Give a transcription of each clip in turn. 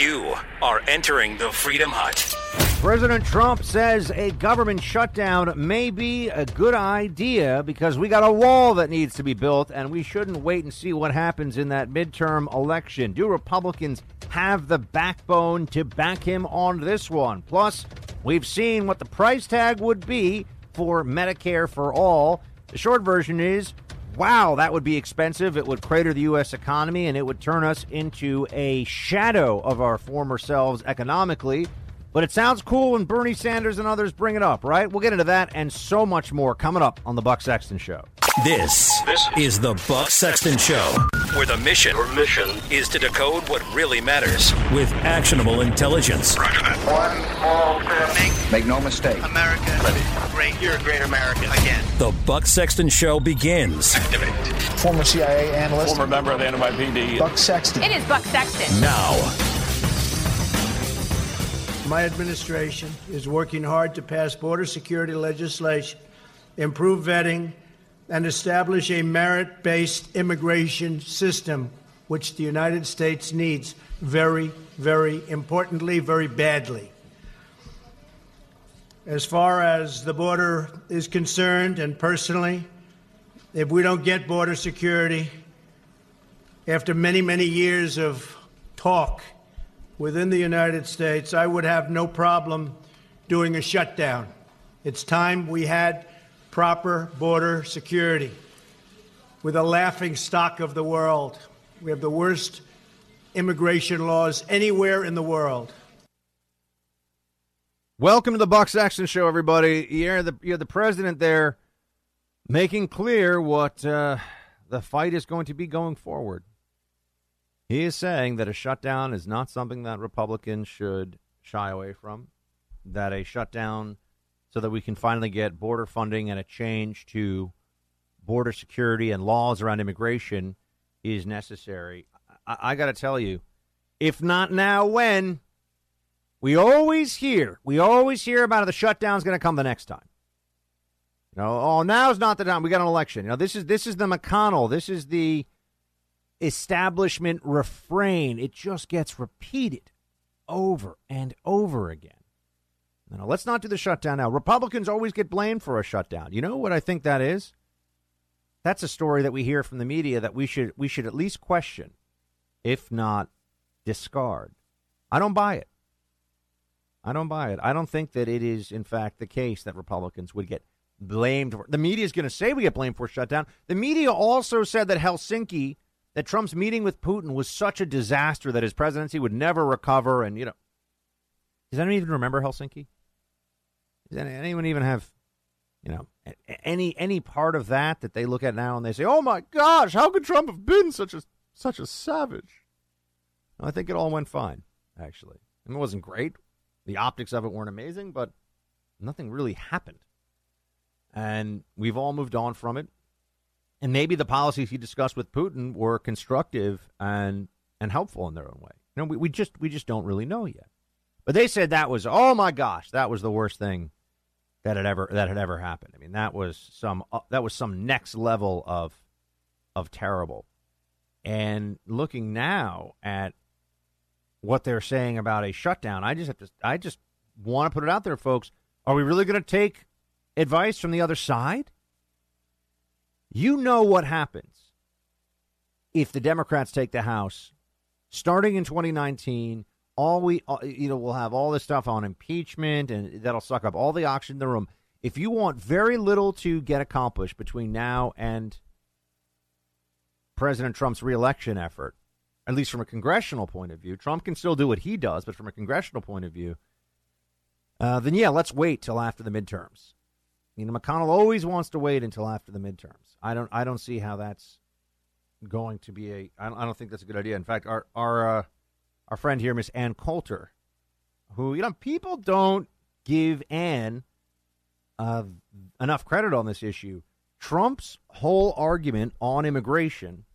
You are entering the Freedom Hut. President Trump says a government shutdown may be a good idea because we got a wall that needs to be built, and we shouldn't wait and see what happens in that midterm election. Do Republicans have the backbone to back him on this one? Plus, we've seen what the price tag would be for Medicare for all. The short version is wow, that would be expensive. It would crater the U.S. economy and it would turn us into a shadow of our former selves economically. But it sounds cool when Bernie Sanders and others bring it up, right? We'll get into that and so much more coming up on the Buck Sexton Show. This, this is the Buck Sexton Show, where the mission, mission is to decode what really matters with actionable intelligence. One small step. Make no mistake. America, Ready. great. You're a great American again. The Buck Sexton Show begins. Activate. Former CIA analyst, former member of the NYPD, Buck Sexton. It is Buck Sexton. Now. My administration is working hard to pass border security legislation, improve vetting, and establish a merit based immigration system, which the United States needs very, very importantly, very badly. As far as the border is concerned, and personally, if we don't get border security, after many, many years of talk, within the United States, I would have no problem doing a shutdown. It's time we had proper border security. With a laughing stock of the world, we have the worst immigration laws anywhere in the world. Welcome to the Buck Sexton Show, everybody. You're the, you're the president there making clear what uh, the fight is going to be going forward. He is saying that a shutdown is not something that Republicans should shy away from, that a shutdown so that we can finally get border funding and a change to border security and laws around immigration is necessary. I, I got to tell you, if not now, when? We always hear, we always hear about the shutdown's going to come the next time. You know, oh, now's not the time. We got an election. You know, this is this is the McConnell. This is the establishment refrain. It just gets repeated over and over again. Now, let's not do the shutdown now. Republicans always get blamed for a shutdown. You know what I think that is? That's a story that we hear from the media that we should we should at least question, if not discard. I don't buy it. I don't buy it. I don't think that it is in fact the case that Republicans would get blamed for. The media is going to say we get blamed for a shutdown. The media also said that Helsinki that Trump's meeting with Putin was such a disaster that his presidency would never recover. And, you know, does anyone even remember Helsinki? Does anyone even have, you know, any any part of that that they look at now and they say, "Oh my gosh, how could Trump have been such a such a savage?" I think it all went fine, actually. It wasn't great. The optics of it weren't amazing, but nothing really happened. And we've all moved on from it and maybe the policies he discussed with Putin were constructive and and helpful in their own way. You know, we, we just we just don't really know yet. But they said that was oh my gosh, that was the worst thing that had ever that had ever happened. I mean, that was some uh, that was some next level of of terrible. And looking now at what they're saying about a shutdown, I just have to I just want to put it out there, folks. Are we really going to take advice from the other side? You know what happens if the Democrats take the House starting in 2019. All we, uh, you know, we'll have all this stuff on impeachment, and that'll suck up all the oxygen in the room. If you want very little to get accomplished between now and President Trump's reelection effort, at least from a congressional point of view, Trump can still do what he does, but from a congressional point of view, uh, then yeah, let's wait till after the midterms. You know, McConnell always wants to wait until after the midterms. I don't. I don't see how that's going to be a. I don't, I don't think that's a good idea. In fact, our our uh, our friend here, Miss Ann Coulter, who you know people don't give Ann uh, enough credit on this issue. Trump's whole argument on immigration,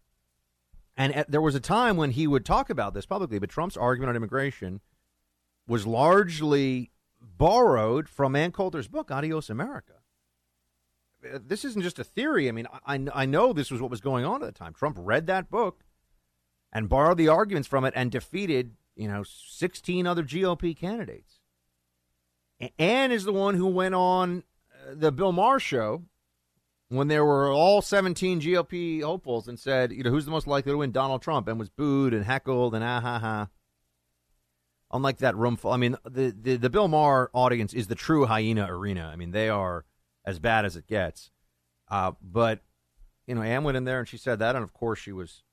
and at, there was a time when he would talk about this publicly, but Trump's argument on immigration was largely borrowed from Ann Coulter's book, Adios America this isn't just a theory. I mean, I, I know this was what was going on at the time. Trump read that book and borrowed the arguments from it and defeated you know, 16 other GOP candidates. Ann is the one who went on uh, the Bill Maher show when there were all 17 GOP hopefuls and said, you know, who's the most likely to win Donald Trump and was booed and heckled and ah ha ha. Unlike that room full, I mean, the, the, the Bill Maher audience is the true hyena arena. I mean, they are as bad as it gets. Uh, but, you know, Ann went in there and she said that, and of course she was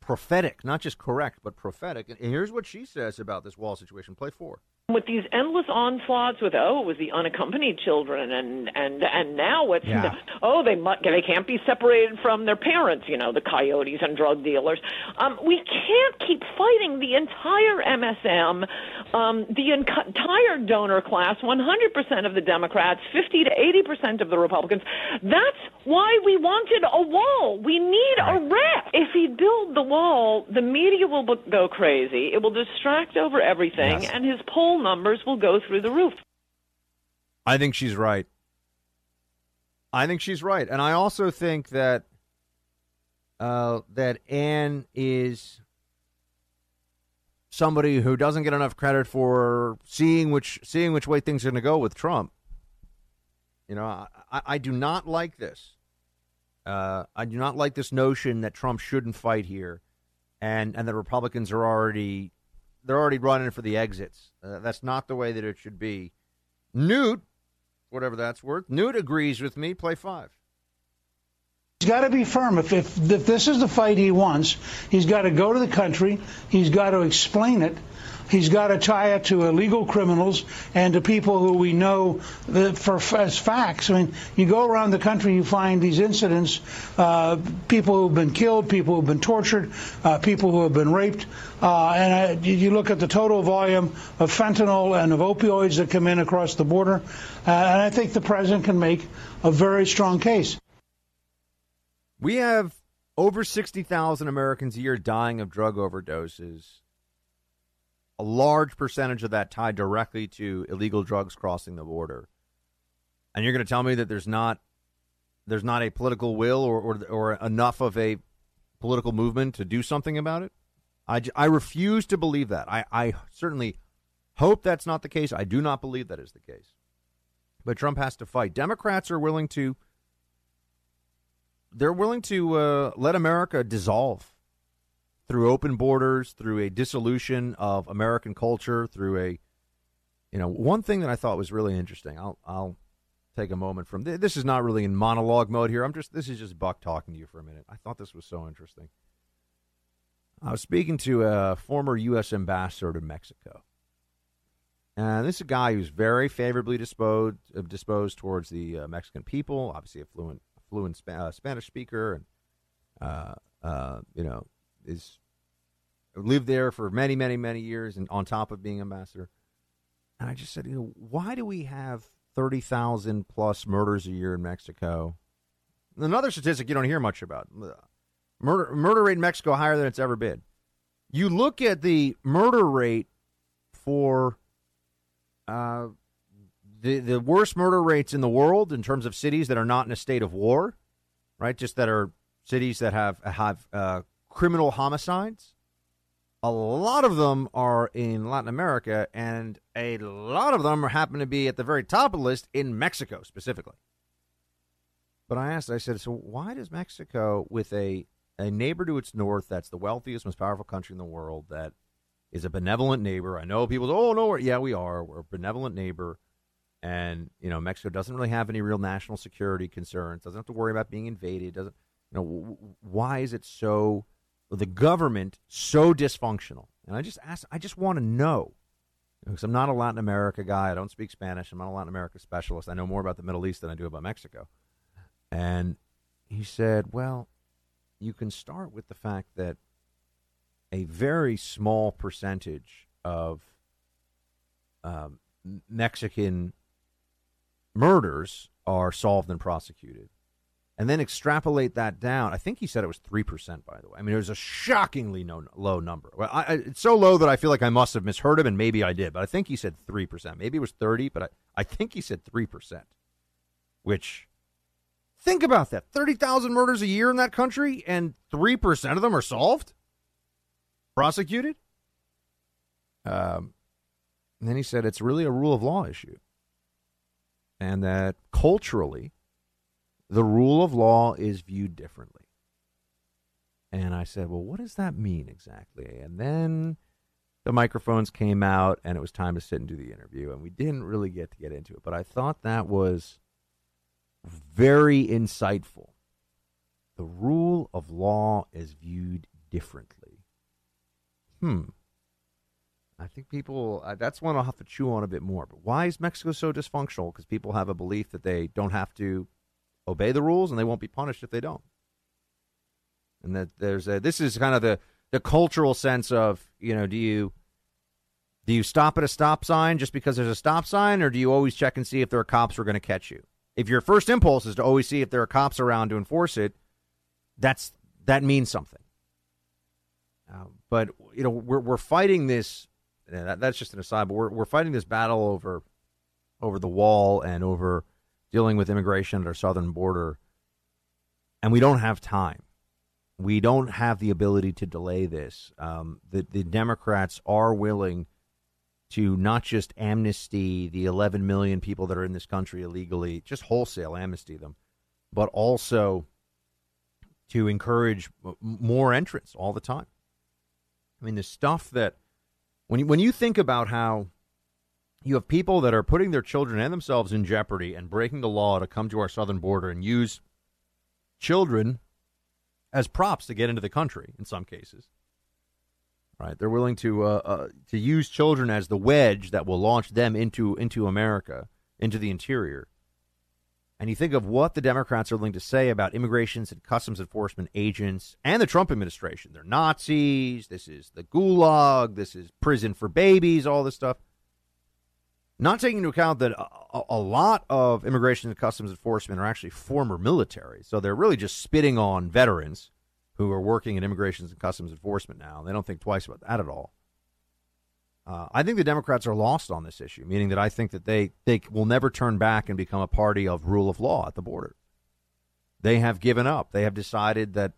prophetic, not just correct, but prophetic. And here's what she says about this wall situation. Play four with these endless onslaughts with oh it was the unaccompanied children and and and now it's yeah. oh they mu- they can't be separated from their parents you know the coyotes and drug dealers. Um we can't keep fighting the entire MSM um the entire donor class 100% of the democrats 50 to 80% of the republicans. That's why we wanted a wall. We need a wrap if he build the wall the media will go crazy. It will distract over everything yes. and his poll poll numbers will go through the roof. I think she's right. I think she's right, and I also think that uh, that Ann is somebody who doesn't get enough credit for seeing which seeing which way things are going to go with Trump. You know, I, I do not like this. Uh, I do not like this notion that Trump shouldn't fight here, and and that Republicans are already they're already running for the exits. Uh, that's not the way that it should be. Newt, whatever that's worth, Newt agrees with me. Play five. He's got to be firm. If, if, if this is the fight he wants, he's got to go to the country. He's got to explain it. He's got to tie it to illegal criminals and to people who we know for as facts. I mean, you go around the country, you find these incidents: uh, people who've been killed, people who've been tortured, uh, people who have been raped. Uh, and you look at the total volume of fentanyl and of opioids that come in across the border, uh, and I think the president can make a very strong case. We have over 60,000 Americans a year dying of drug overdoses a large percentage of that tied directly to illegal drugs crossing the border. And you're going to tell me that there's not there's not a political will or, or, or enough of a political movement to do something about it? I, I refuse to believe that. I, I certainly hope that's not the case. I do not believe that is the case. But Trump has to fight. Democrats are willing to they're willing to uh, let America dissolve through open borders, through a dissolution of American culture, through a, you know, one thing that I thought was really interesting. I'll I'll take a moment from this is not really in monologue mode here. I'm just this is just Buck talking to you for a minute. I thought this was so interesting. I was speaking to a former U.S. ambassador to Mexico, and this is a guy who's very favorably disposed disposed towards the uh, Mexican people. Obviously, a fluent fluent uh, Spanish speaker, and uh, uh, you know is lived there for many, many, many years, and on top of being ambassador. And I just said, you know, why do we have thirty thousand plus murders a year in Mexico? Another statistic you don't hear much about: murder murder rate in Mexico higher than it's ever been. You look at the murder rate for uh, the the worst murder rates in the world in terms of cities that are not in a state of war, right? Just that are cities that have have uh, criminal homicides. A lot of them are in Latin America, and a lot of them happen to be at the very top of the list in Mexico specifically. But I asked, I said, so why does Mexico, with a, a neighbor to its north that's the wealthiest, most powerful country in the world, that is a benevolent neighbor? I know people oh, no, we're, yeah, we are. We're a benevolent neighbor. And, you know, Mexico doesn't really have any real national security concerns, doesn't have to worry about being invaded, doesn't, you know, why is it so the government so dysfunctional? And I just ask, I just want to know because I'm not a Latin America guy. I don't speak Spanish. I'm not a Latin America specialist. I know more about the Middle East than I do about Mexico. And he said, well, you can start with the fact that a very small percentage of um, Mexican murders are solved and prosecuted and then extrapolate that down. I think he said it was 3%, by the way. I mean, it was a shockingly no, low number. Well, I, it's so low that I feel like I must have misheard him, and maybe I did, but I think he said 3%. Maybe it was 30, but I, I think he said 3%, which, think about that 30,000 murders a year in that country, and 3% of them are solved, prosecuted. Um, and then he said it's really a rule of law issue. And that culturally, the rule of law is viewed differently. And I said, well, what does that mean exactly? And then the microphones came out and it was time to sit and do the interview. And we didn't really get to get into it. But I thought that was very insightful. The rule of law is viewed differently. Hmm. I think people, uh, that's one I'll have to chew on a bit more. But why is Mexico so dysfunctional? Because people have a belief that they don't have to obey the rules and they won't be punished if they don't. And that there's a, this is kind of the, the cultural sense of, you know, do you, do you stop at a stop sign just because there's a stop sign, or do you always check and see if there are cops who are going to catch you? If your first impulse is to always see if there are cops around to enforce it, that's that means something. Uh, but you know, we're we're fighting this that, that's just an aside. But we're we're fighting this battle over over the wall and over dealing with immigration at our southern border, and we don't have time. We don't have the ability to delay this. Um, the the Democrats are willing to not just amnesty the 11 million people that are in this country illegally, just wholesale amnesty them, but also to encourage more entrance all the time. I mean, the stuff that when you, when you think about how you have people that are putting their children and themselves in jeopardy and breaking the law to come to our southern border and use children as props to get into the country in some cases. Right, they're willing to uh, uh, to use children as the wedge that will launch them into into America, into the interior. And you think of what the Democrats are willing to say about immigrations and customs enforcement agents and the Trump administration. They're Nazis. This is the gulag. This is prison for babies, all this stuff. Not taking into account that a, a lot of immigration and customs enforcement are actually former military. So they're really just spitting on veterans who are working in immigration and customs enforcement now. They don't think twice about that at all. Uh, I think the Democrats are lost on this issue, meaning that I think that they, they will never turn back and become a party of rule of law at the border. They have given up. They have decided that,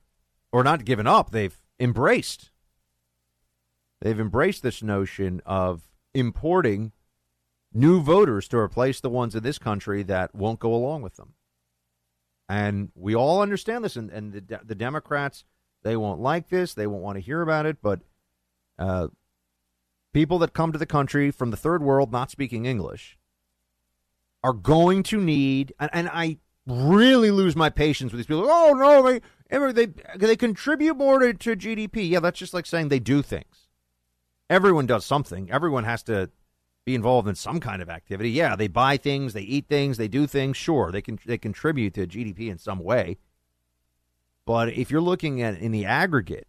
or not given up, they've embraced. They've embraced this notion of importing new voters to replace the ones in this country that won't go along with them. And we all understand this, and, and the, the Democrats, they won't like this. They won't want to hear about it, but uh, people that come to the country from the third world not speaking English are going to need, and, and I really lose my patience with these people. Oh no, they they they contribute more to, to GDP. Yeah, that's just like saying they do things. Everyone does something. Everyone has to be involved in some kind of activity. Yeah, they buy things, they eat things, they do things. Sure, they can they contribute to GDP in some way. But if you're looking at in the aggregate,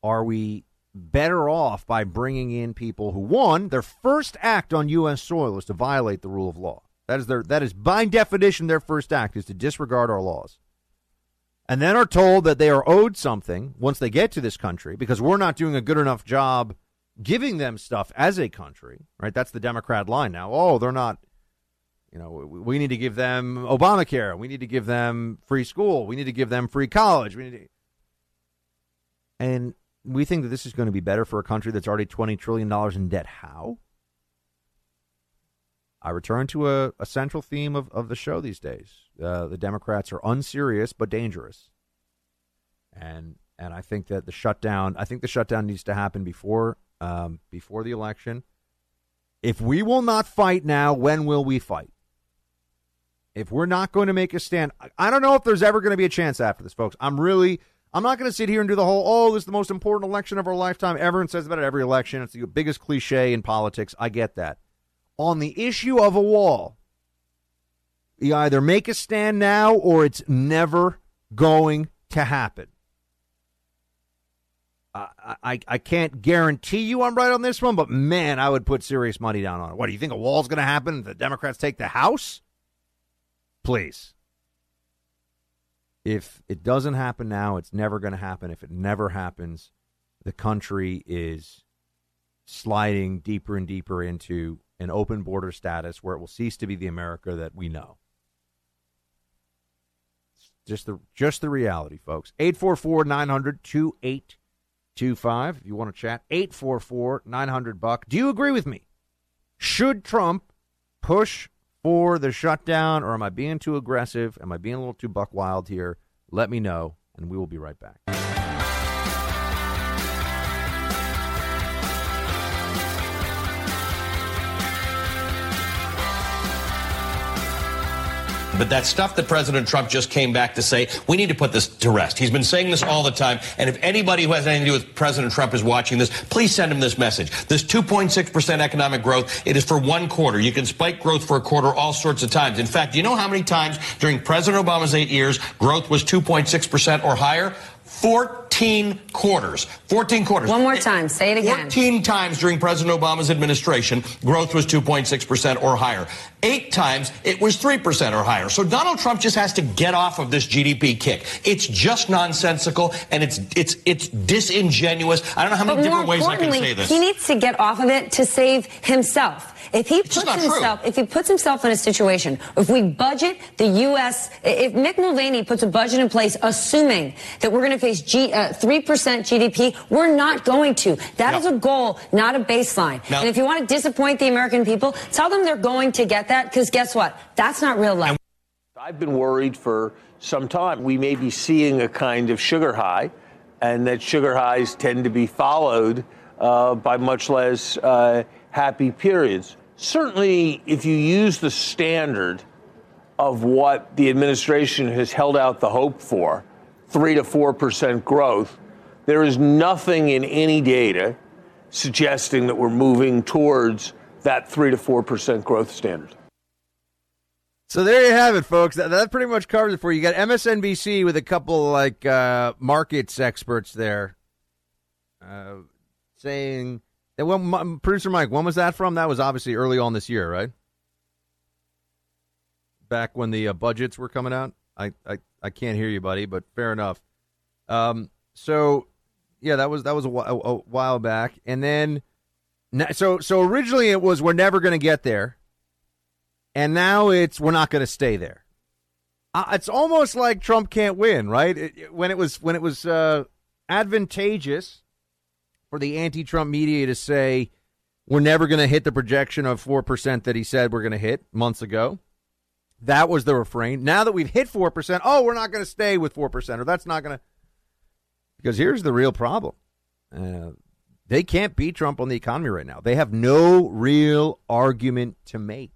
are we better off by bringing in people who one their first act on U.S. soil is to violate the rule of law. That is their that is by definition their first act is to disregard our laws, and then are told that they are owed something once they get to this country because we're not doing a good enough job giving them stuff as a country. Right? That's the Democrat line now. Oh, they're not. You know, we need to give them Obamacare. We need to give them free school. We need to give them free college. We need to, and we think that this is going to be better for a country that's already $20 trillion in debt. How? I return to a, a central theme of, of the show these days. Uh, the Democrats are unserious but dangerous. And and I think that the shutdown I think the shutdown needs to happen before um, before the election. If we will not fight now, when will we fight? If we're not going to make a stand, I don't know if there's ever going to be a chance after this, folks. I'm really I'm not going to sit here and do the whole, oh, this is the most important election of our lifetime. Everyone says about it every election. It's the biggest cliche in politics. I get that. On the issue of a wall, you either make a stand now or it's never going to happen. I, I, can't guarantee you I'm right on this one, but man, I would put serious money down on it. What do you think a wall's going to happen the Democrats take the House? Please. If it doesn't happen now, it's never going to happen. If it never happens, the country is sliding deeper and deeper into an open border status where it will cease to be the America that we know. It's just the just the reality, folks. 844 900 855 if you want to chat. 844 900 buck. Do you agree with me? Should Trump push for the shutdown or am I being too aggressive? Am I being a little too buck wild here? Let me know and we will be right back. But that stuff that President Trump just came back to say, we need to put this to rest. He's been saying this all the time. And if anybody who has anything to do with President Trump is watching this, please send him this message. This 2.6% economic growth, it is for one quarter. You can spike growth for a quarter all sorts of times. In fact, do you know how many times during President Obama's eight years growth was 2.6% or higher? 14 quarters. 14 quarters. One more time. Say it again. 14 times during President Obama's administration, growth was 2.6% or higher. Eight times, it was 3% or higher. So Donald Trump just has to get off of this GDP kick. It's just nonsensical and it's it's it's disingenuous. I don't know how many But different ways I can say this. he needs to get off of it to save himself. If he puts not true. himself, if he puts himself in a situation, if we budget the U.S., if Mick Mulvaney puts a budget in place, assuming that we're going to face G, uh, 3% GDP, we're not going to. That No. is a goal, not a baseline. Now- and if you want to disappoint the American people, tell them they're going to get that, because guess what? That's not real life. I've been worried for some time. We may be seeing a kind of sugar high, and that sugar highs tend to be followed uh, by much less uh, happy periods. Certainly, if you use the standard of what the administration has held out the hope for, three to four percent growth, there is nothing in any data suggesting that we're moving towards that three to four percent growth standard. So there you have it, folks. That, that pretty much covers it for you. You got MSNBC with a couple like uh, markets experts there, uh, saying Well, M- producer Mike, when was that from? That was obviously early on this year, right? Back when the uh, budgets were coming out. I, I I can't hear you, buddy, but fair enough. Um, so yeah, that was that was a, a while back, and then so so originally it was we're never going to get there and now it's we're not going to stay there. Uh, it's almost like Trump can't win, right? It, it- when it was when it was uh, advantageous for the anti-Trump media to say we're never going to hit the projection of four percent that he said we're going to hit months ago. That was the refrain. Now that we've hit four percent, oh, we're not going to stay with four percent, or that's not going to. Because here's the real problem: uh, they can't beat Trump on the economy right now. They have no real argument to make.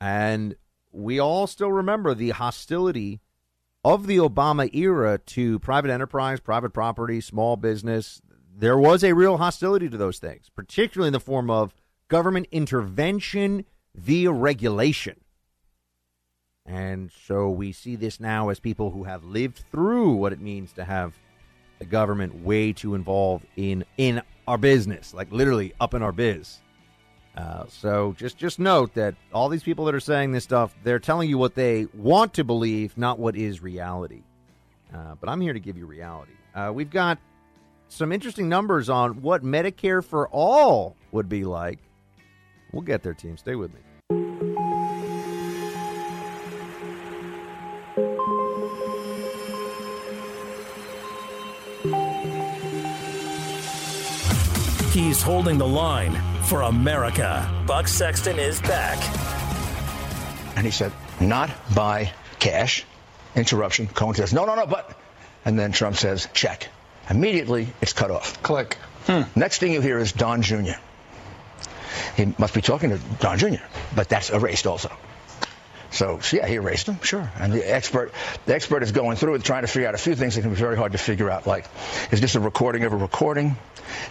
And we all still remember the hostility of the Obama era to private enterprise, private property, small business. There was a real hostility to those things, particularly in the form of government intervention via regulation. And so we see this now as people who have lived through what it means to have the government way too involved in in our business, like literally up in our biz. Uh, so just just note that all these people that are saying this stuff, they're telling you what they want to believe, not what is reality. Uh, but I'm here to give you reality. Uh, we've got some interesting numbers on what Medicare for all would be like. We'll get there, team. Stay with me. He's holding the line for America. Buck Sexton is back. And he said, not by cash. Interruption. Cohen says, no, no, no, but. And then Trump says, check. Immediately, it's cut off. Click. Hmm. Next thing you hear is Don Jr. He must be talking to Don Jr., but that's erased also. So, so, yeah, he erased him, sure. And the expert, the expert is going through it, trying to figure out a few things that can be very hard to figure out. Like, is this a recording of a recording?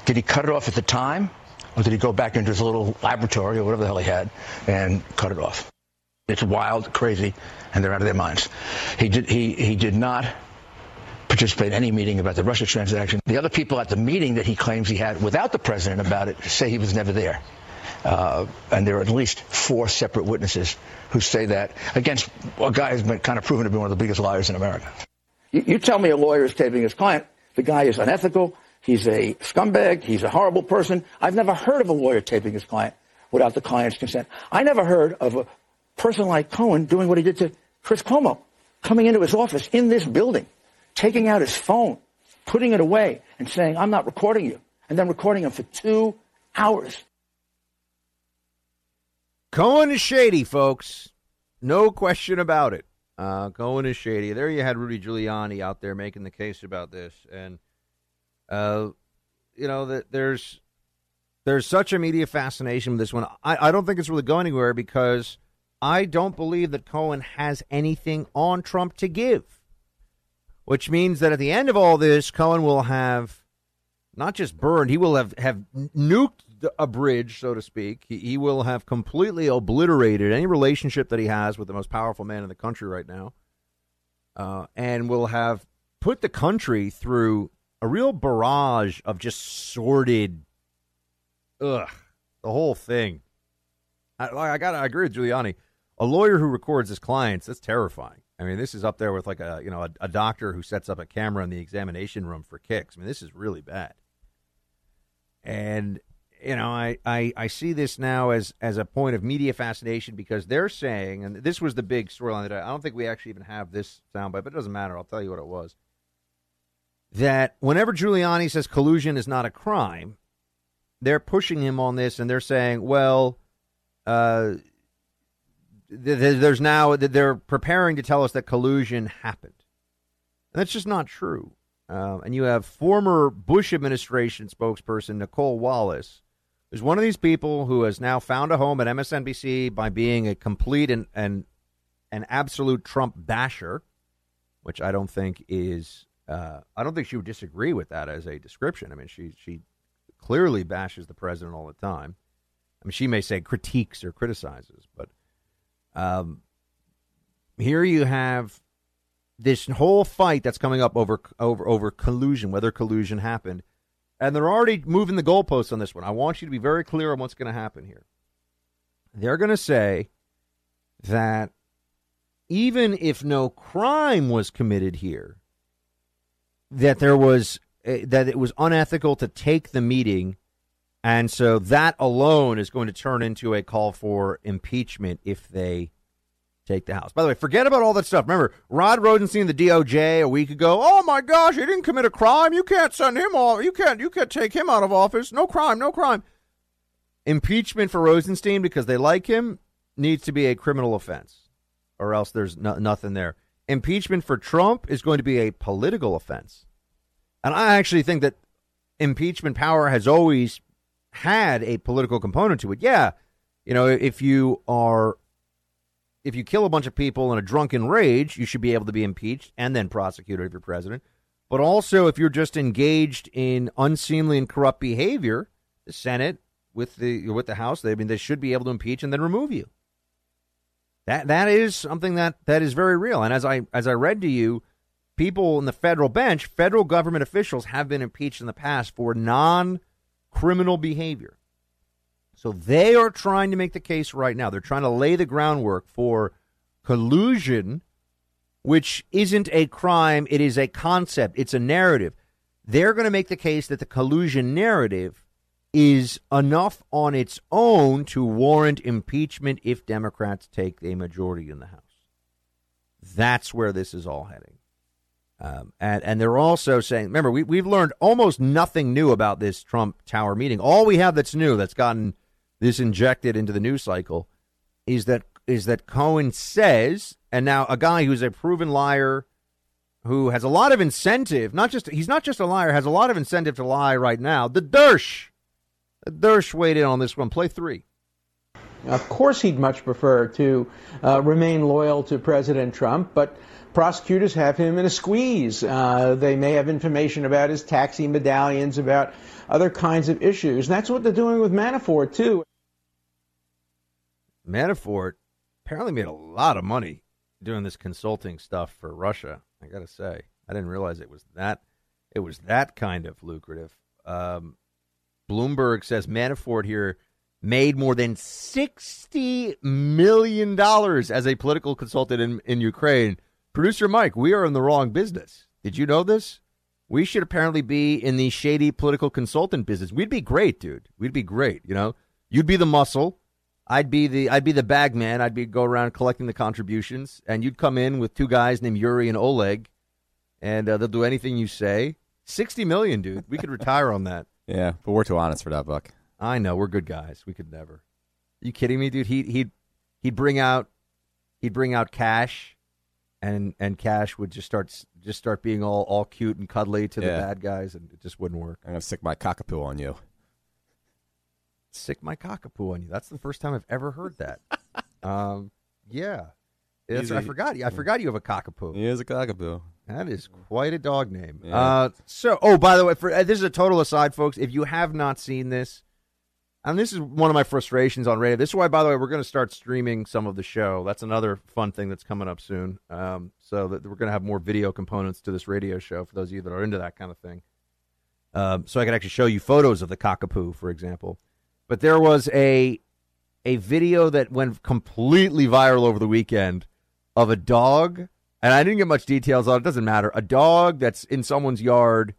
Did he cut it off at the time, or did he go back into his little laboratory or whatever the hell he had and cut it off? It's wild, crazy, and they're out of their minds. He did. He he did not participate in any meeting about the Russia transaction. The other people at the meeting that he claims he had without the president about it say he was never there. Uh, and there are at least four separate witnesses who say that against a guy who's been kind of proven to be one of the biggest liars in America. You, you tell me a lawyer is taping his client. The guy is unethical. He's a scumbag. He's a horrible person. I've never heard of a lawyer taping his client without the client's consent. I never heard of a person like Cohen doing what he did to Chris Cuomo, coming into his office in this building, taking out his phone, putting it away and saying, I'm not recording you, and then recording him for two hours. Cohen is shady, folks. No question about it. Uh, Cohen is shady. There you had Rudy Giuliani out there making the case about this, and uh, you know that there's there's such a media fascination with this one. I, I don't think it's really going anywhere because I don't believe that Cohen has anything on Trump to give. Which means that at the end of all this, Cohen will have not just burned, he will have, have nuked a bridge, so to speak. He, he will have completely obliterated any relationship that he has with the most powerful man in the country right now. Uh, and will have put the country through a real barrage of just sordid, ugh, the whole thing. I, I got I agree with Giuliani. A lawyer who records his clients, that's terrifying. I mean, this is up there with like a you know a, a, doctor who sets up a camera in the examination room for kicks. I mean, this is really bad. And you know, I, I, I see this now as as a point of media fascination because they're saying, and this was the big storyline that I, I don't think we actually even have this soundbite, but it doesn't matter. I'll tell you what it was. That whenever Giuliani says collusion is not a crime, they're pushing him on this, and they're saying, well, uh, there's now they're preparing to tell us that collusion happened. And that's just not true. Uh, and you have former Bush administration spokesperson Nicolle Wallace, who's one of these people who has now found a home at MSNBC by being a complete and, and an absolute Trump basher, which I don't think is. Uh, I don't think she would disagree with that as a description. I mean, she she clearly bashes the president all the time. I mean, she may say critiques or criticizes, but um, here you have this whole fight that's coming up over over over collusion, whether collusion happened, and they're already moving the goalposts on this one. I want you to be very clear on what's going to happen here. They're going to say that even if no crime was committed here, that there was uh, that it was unethical to take the meeting and so that alone is going to turn into a call for impeachment if they take the House. By the way, forget about all that stuff. Remember, Rod Rosenstein, the DOJ, a week ago. Oh my gosh, he didn't commit a crime. You can't send him off. You can't. You can't take him out of office. No crime. No crime. Impeachment for Rosenstein because they like him needs to be a criminal offense, or else there's no, nothing there. Impeachment for Trump is going to be a political offense, and I actually think that impeachment power has always had a political component to it. Yeah, you know, if you are if you kill a bunch of people in a drunken rage, you should be able to be impeached and then prosecuted if you're president. But also, if you're just engaged in unseemly and corrupt behavior, the Senate with the with the House, they I mean they should be able to impeach and then remove you. That that is something that that is very real. And as I as I read to you, people in the federal bench, federal government officials have been impeached in the past for non criminal behavior. So they are trying to make the case right now. They're trying to lay the groundwork for collusion, which isn't a crime, it is a concept, it's a narrative. They're going to make the case that the collusion narrative is enough on its own to warrant impeachment if Democrats take a majority in the House. That's where this is all heading. Um, and, and they're also saying, remember, we, we've learned almost nothing new about this Trump Tower meeting. All we have that's new, that's gotten this injected into the news cycle, is that is that Cohen says, and now a guy who's a proven liar, who has a lot of incentive, not just he's not just a liar, has a lot of incentive to lie right now. The Dersh, the Dersh weighed in on this one. Play three. Of course, he'd much prefer to uh, remain loyal to President Trump, but prosecutors have him in a squeeze. Uh, they may have information about his taxi medallions, about other kinds of issues. And that's what they're doing with Manafort, too. Manafort apparently made a lot of money doing this consulting stuff for Russia. I got to say, I didn't realize it was that it was that kind of lucrative. Um, Bloomberg says Manafort here made more than sixty million dollars as a political consultant in, in Ukraine Producer Mike, we are in the wrong business. Did you know this? We should apparently be in the shady political consultant business. We'd be great, dude. We'd be great. You know, you'd be the muscle. I'd be the I'd be the bag man. I'd be go around collecting the contributions, and you'd come in with two guys named Yuri and Oleg, and uh, they'll do anything you say. Sixty million, dude. We could retire on that. Yeah, but we're too honest for that, Buck. I know we're good guys. We could never. Are you kidding me, dude? He he'd he'd bring out he'd bring out cash, and and cash would just start just start being all all cute and cuddly to the Yeah. bad guys, and it just wouldn't work. I'm gonna stick my cockapoo on you. Sick my cockapoo on you. That's the first time I've ever heard that. um, yeah, That's, I Easy. forgot. I forgot you have a cockapoo. He is a cockapoo. That is quite a dog name. Yeah. Uh, so, oh, by the way, for uh, this is a total aside, folks. If you have not seen this, and this is one of my frustrations on radio. This is why, by the way, we're going to start streaming some of the show. That's another fun thing that's coming up soon. Um, so that we're going to have more video components to this radio show for those of you that are into that kind of thing. Um, so I can actually show you photos of the cockapoo, for example. But there was a a video that went completely viral over the weekend of a dog, and I didn't get much details on it. Doesn't matter. A dog that's in someone's yard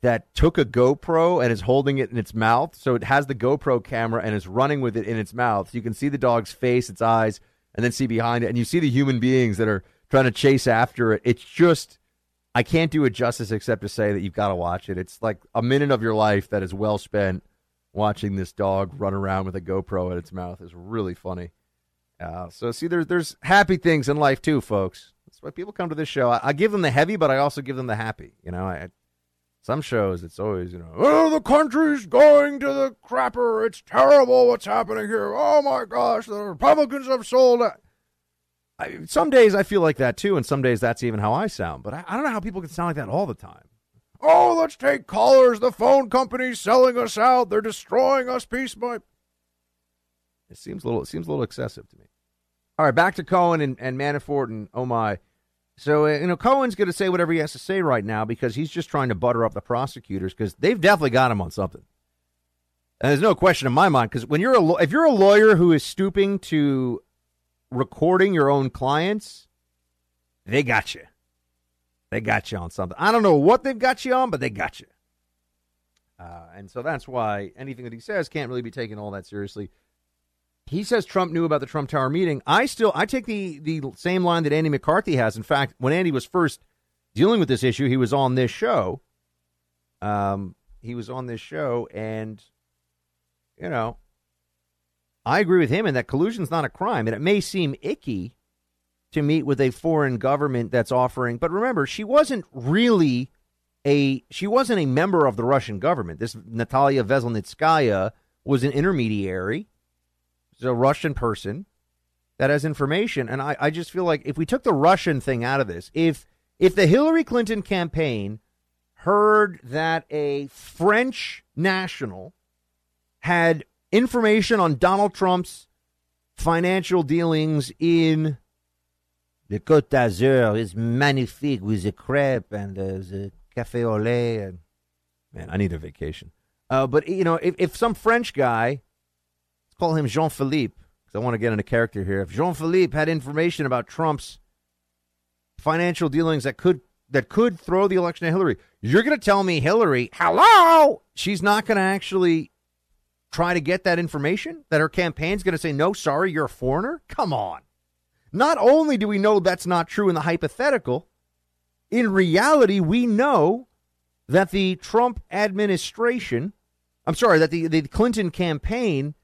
that took a GoPro and is holding it in its mouth. So it has the GoPro camera and is running with it in its mouth. You can see the dog's face, its eyes, and then see behind it. And you see the human beings that are trying to chase after it. It's just, I can't do it justice except to say that you've got to watch it. It's like a minute of your life that is well spent watching this dog run around with a GoPro in its mouth. is really funny. Uh, so see, there's there's happy things in life too, folks. That's why people come to this show. I, I give them the heavy, but I also give them the happy. You know, I, some shows it's always you know, oh, the country's going to the crapper. It's terrible what's happening here. Oh my gosh, the Republicans have sold. I, some days I feel like that too, and some days that's even how I sound. But I, I don't know how people can sound like that all the time. Oh, let's take callers. The phone company's selling us out. They're destroying us piece by. It seems a little. It seems a little excessive to me. All right, back to Cohen and, and Manafort and oh my. So uh, you know Cohen's going to say whatever he has to say right now because he's just trying to butter up the prosecutors because they've definitely got him on something. And there's no question in my mind because when you're a if you're a lawyer who is stooping to recording your own clients, they got you. They got you on something. I don't know what they've got you on, but they got you. Uh, and so that's why anything that he says can't really be taken all that seriously. He says Trump knew about the Trump Tower meeting. I still I take the the same line that Andy McCarthy has. In fact, when Andy was first dealing with this issue, he was on this show. Um, he was on this show, and you know, I agree with him in that collusion's not a crime, and it may seem icky to meet with a foreign government that's offering. But remember, she wasn't really a she wasn't a member of the Russian government. This Natalia Veselnitskaya was an intermediary. She's a Russian person that has information, and I, I just feel like if we took the Russian thing out of this, if if the Hillary Clinton campaign heard that a French national had information on Donald Trump's financial dealings in the Côte d'Azur is magnifique with the crepe and uh, the cafe au lait. And, man, I need a vacation. Uh, but, you know, if, if some French guy, call him Jean Philippe, because I want to get into character here. If Jean Philippe had information about Trump's financial dealings that could that could throw the election to Hillary, you're going to tell me Hillary, hello, she's not going to actually try to get that information? That her campaign's going to say, no, sorry, you're a foreigner? Come on. Not only do we know that's not true in the hypothetical, in reality, we know that the Trump administration, I'm sorry, that the, the Clinton campaign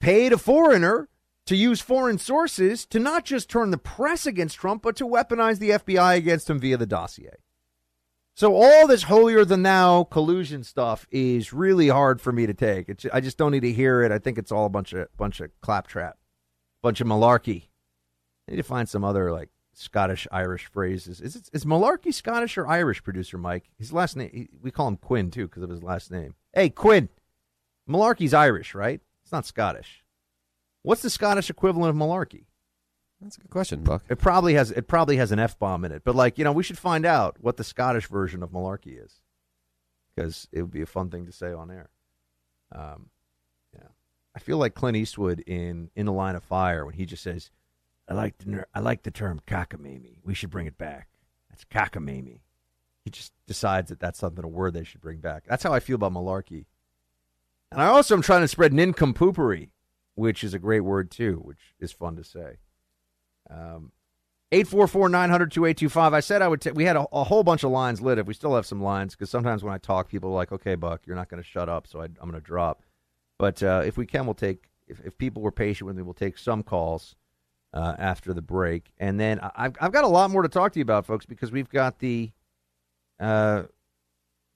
paid a foreigner to use foreign sources to not just turn the press against Trump, but to weaponize the FBI against him via the dossier. So all this holier than thou collusion stuff is really hard for me to take. It's, I just don't need to hear it. I think it's all a bunch of bunch of claptrap, bunch of malarkey. I need to find some other like Scottish Irish phrases. Is it is malarkey Scottish or Irish? Producer Mike. His last name he, we call him Quinn too because of his last name. Hey Quinn, malarkey's Irish, right? It's not Scottish. What's the Scottish equivalent of malarkey? That's a good question, Buck. It probably has it probably has an f bomb in it, but like you know, we should find out what the Scottish version of malarkey is, because it would be a fun thing to say on air. Um, yeah, I feel like Clint Eastwood in In the Line of Fire when he just says, "I like the ner- I like the term cockamamie. We should bring it back. That's cockamamie." He just decides that that's something a word they should bring back. That's how I feel about malarkey. And I also am trying to spread nincompoopery, which is a great word too, which is fun to say. Um, 844-900-2825. I said I would. T- we had a, a whole bunch of lines lit. If we still have some lines, because sometimes when I talk, people are like, "Okay, Buck, you're not going to shut up," so I, am going to drop. But uh, if we can, we'll take. If, if people were patient with me, we'll take some calls uh, after the break, and then I, I've I've got a lot more to talk to you about, folks, because we've got the uh,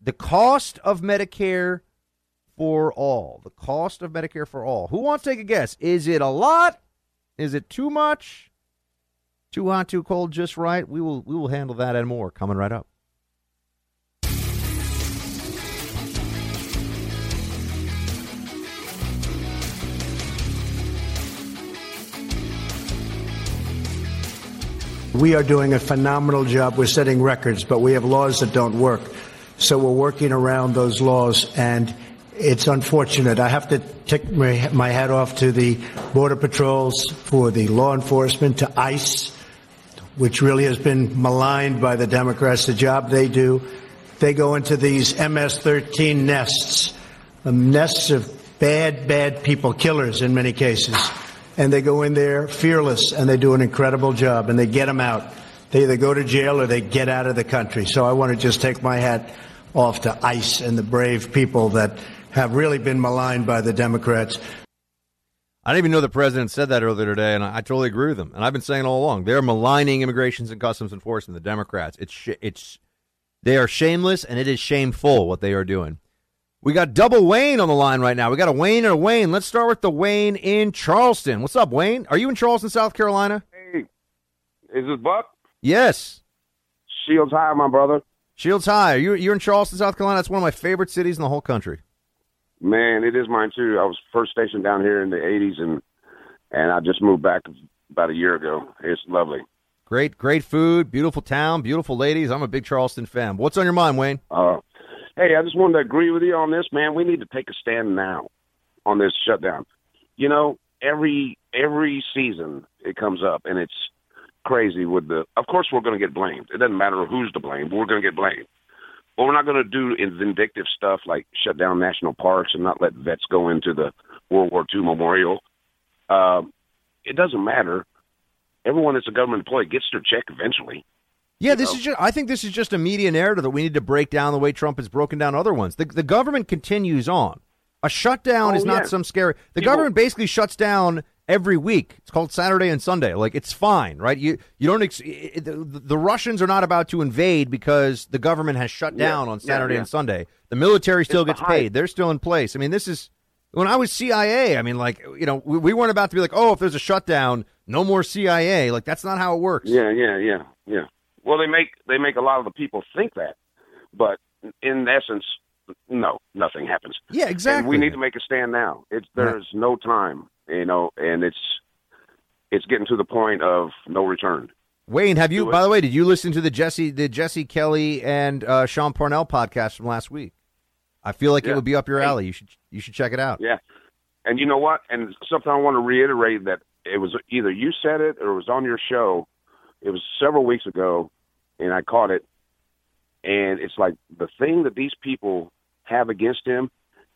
the cost of Medicare for all. The cost of Medicare for all. Who wants to take a guess? Is it a lot? Is it too much? Too hot, too cold, just right? We will we will handle that and more coming right up. We are doing a phenomenal job. We're setting records, but we have laws that don't work. So we're working around those laws, and it's unfortunate. I have to take my, my hat off to the Border Patrols, for the law enforcement, to ICE, which really has been maligned by the Democrats, the job they do. They go into these MS 13 nests, nests of bad, bad people, killers in many cases and they go in there fearless and they do an incredible job and they get them out. They either go to jail or they get out of the country. So I want to just take my hat off to ICE and the brave people that have really been maligned by the Democrats. I didn't even know the president said that earlier today, and I, I totally agree with him. And I've been saying all along, they're maligning immigrations and customs enforcement. The Democrats, it's sh- it's they are shameless, and it is shameful what they are doing. We got double Wayne on the line right now. We got a Wayne and a Wayne. Let's start with the Wayne in Charleston. What's up, Wayne? Are you in Charleston, South Carolina? Hey, is this Buck? Yes. Shields High, my brother. Shields High. You you're in Charleston, South Carolina. That's one of my favorite cities in the whole country. Man, it is mine too. I was first stationed down here in the '80s, and and I just moved back about a year ago. It's lovely. Great, great food, beautiful town, beautiful ladies. I'm a big Charleston fan. What's on your mind, Wayne? Uh, Hey, I just wanted to agree with you on this, man. We need to take a stand now on this shutdown. You know, every every season it comes up, and it's crazy with the. Of course, we're going to get blamed. It doesn't matter who's to blame, but we're going to get blamed. But we're not going to do vindictive stuff like shut down national parks and not let vets go into the World War II memorial. Uh, it doesn't matter. Everyone that's a government employee gets their check eventually. Yeah, this know? is just. I think this is just a media narrative that we need to break down the way Trump has broken down other ones. The, the government continues on. A shutdown oh, is not some scary. The People, government basically shuts down every week. It's called Saturday and Sunday. Like it's fine, right? You you don't. Ex- it, the, the, Russians are not about to invade because the government has shut down yeah, on Saturday yeah, and Sunday. The military still it's gets behind. paid. They're still in place. I mean, this is when I was CIA. I mean, like you know, we, we weren't about to be like, oh, if there's a shutdown, no more CIA. Like that's not how it works. Yeah, yeah, yeah, yeah. Well, they make they make a lot of the people think that, but in essence, no, nothing happens. Yeah, exactly. And we need to make a stand now. It's there's yeah. no time, you know, and it's it's getting to the point of no return. Wayne, have you? By the way, did you listen to the Jesse the Jesse Kelly and uh, Sean Parnell podcast from last week? I feel like yeah. it would be up your alley. You should you should check it out. Yeah, and you know what? And something I want to reiterate that it was either you said it or it was on your show. It was several weeks ago, and I caught it. And it's like the thing that these people have against him,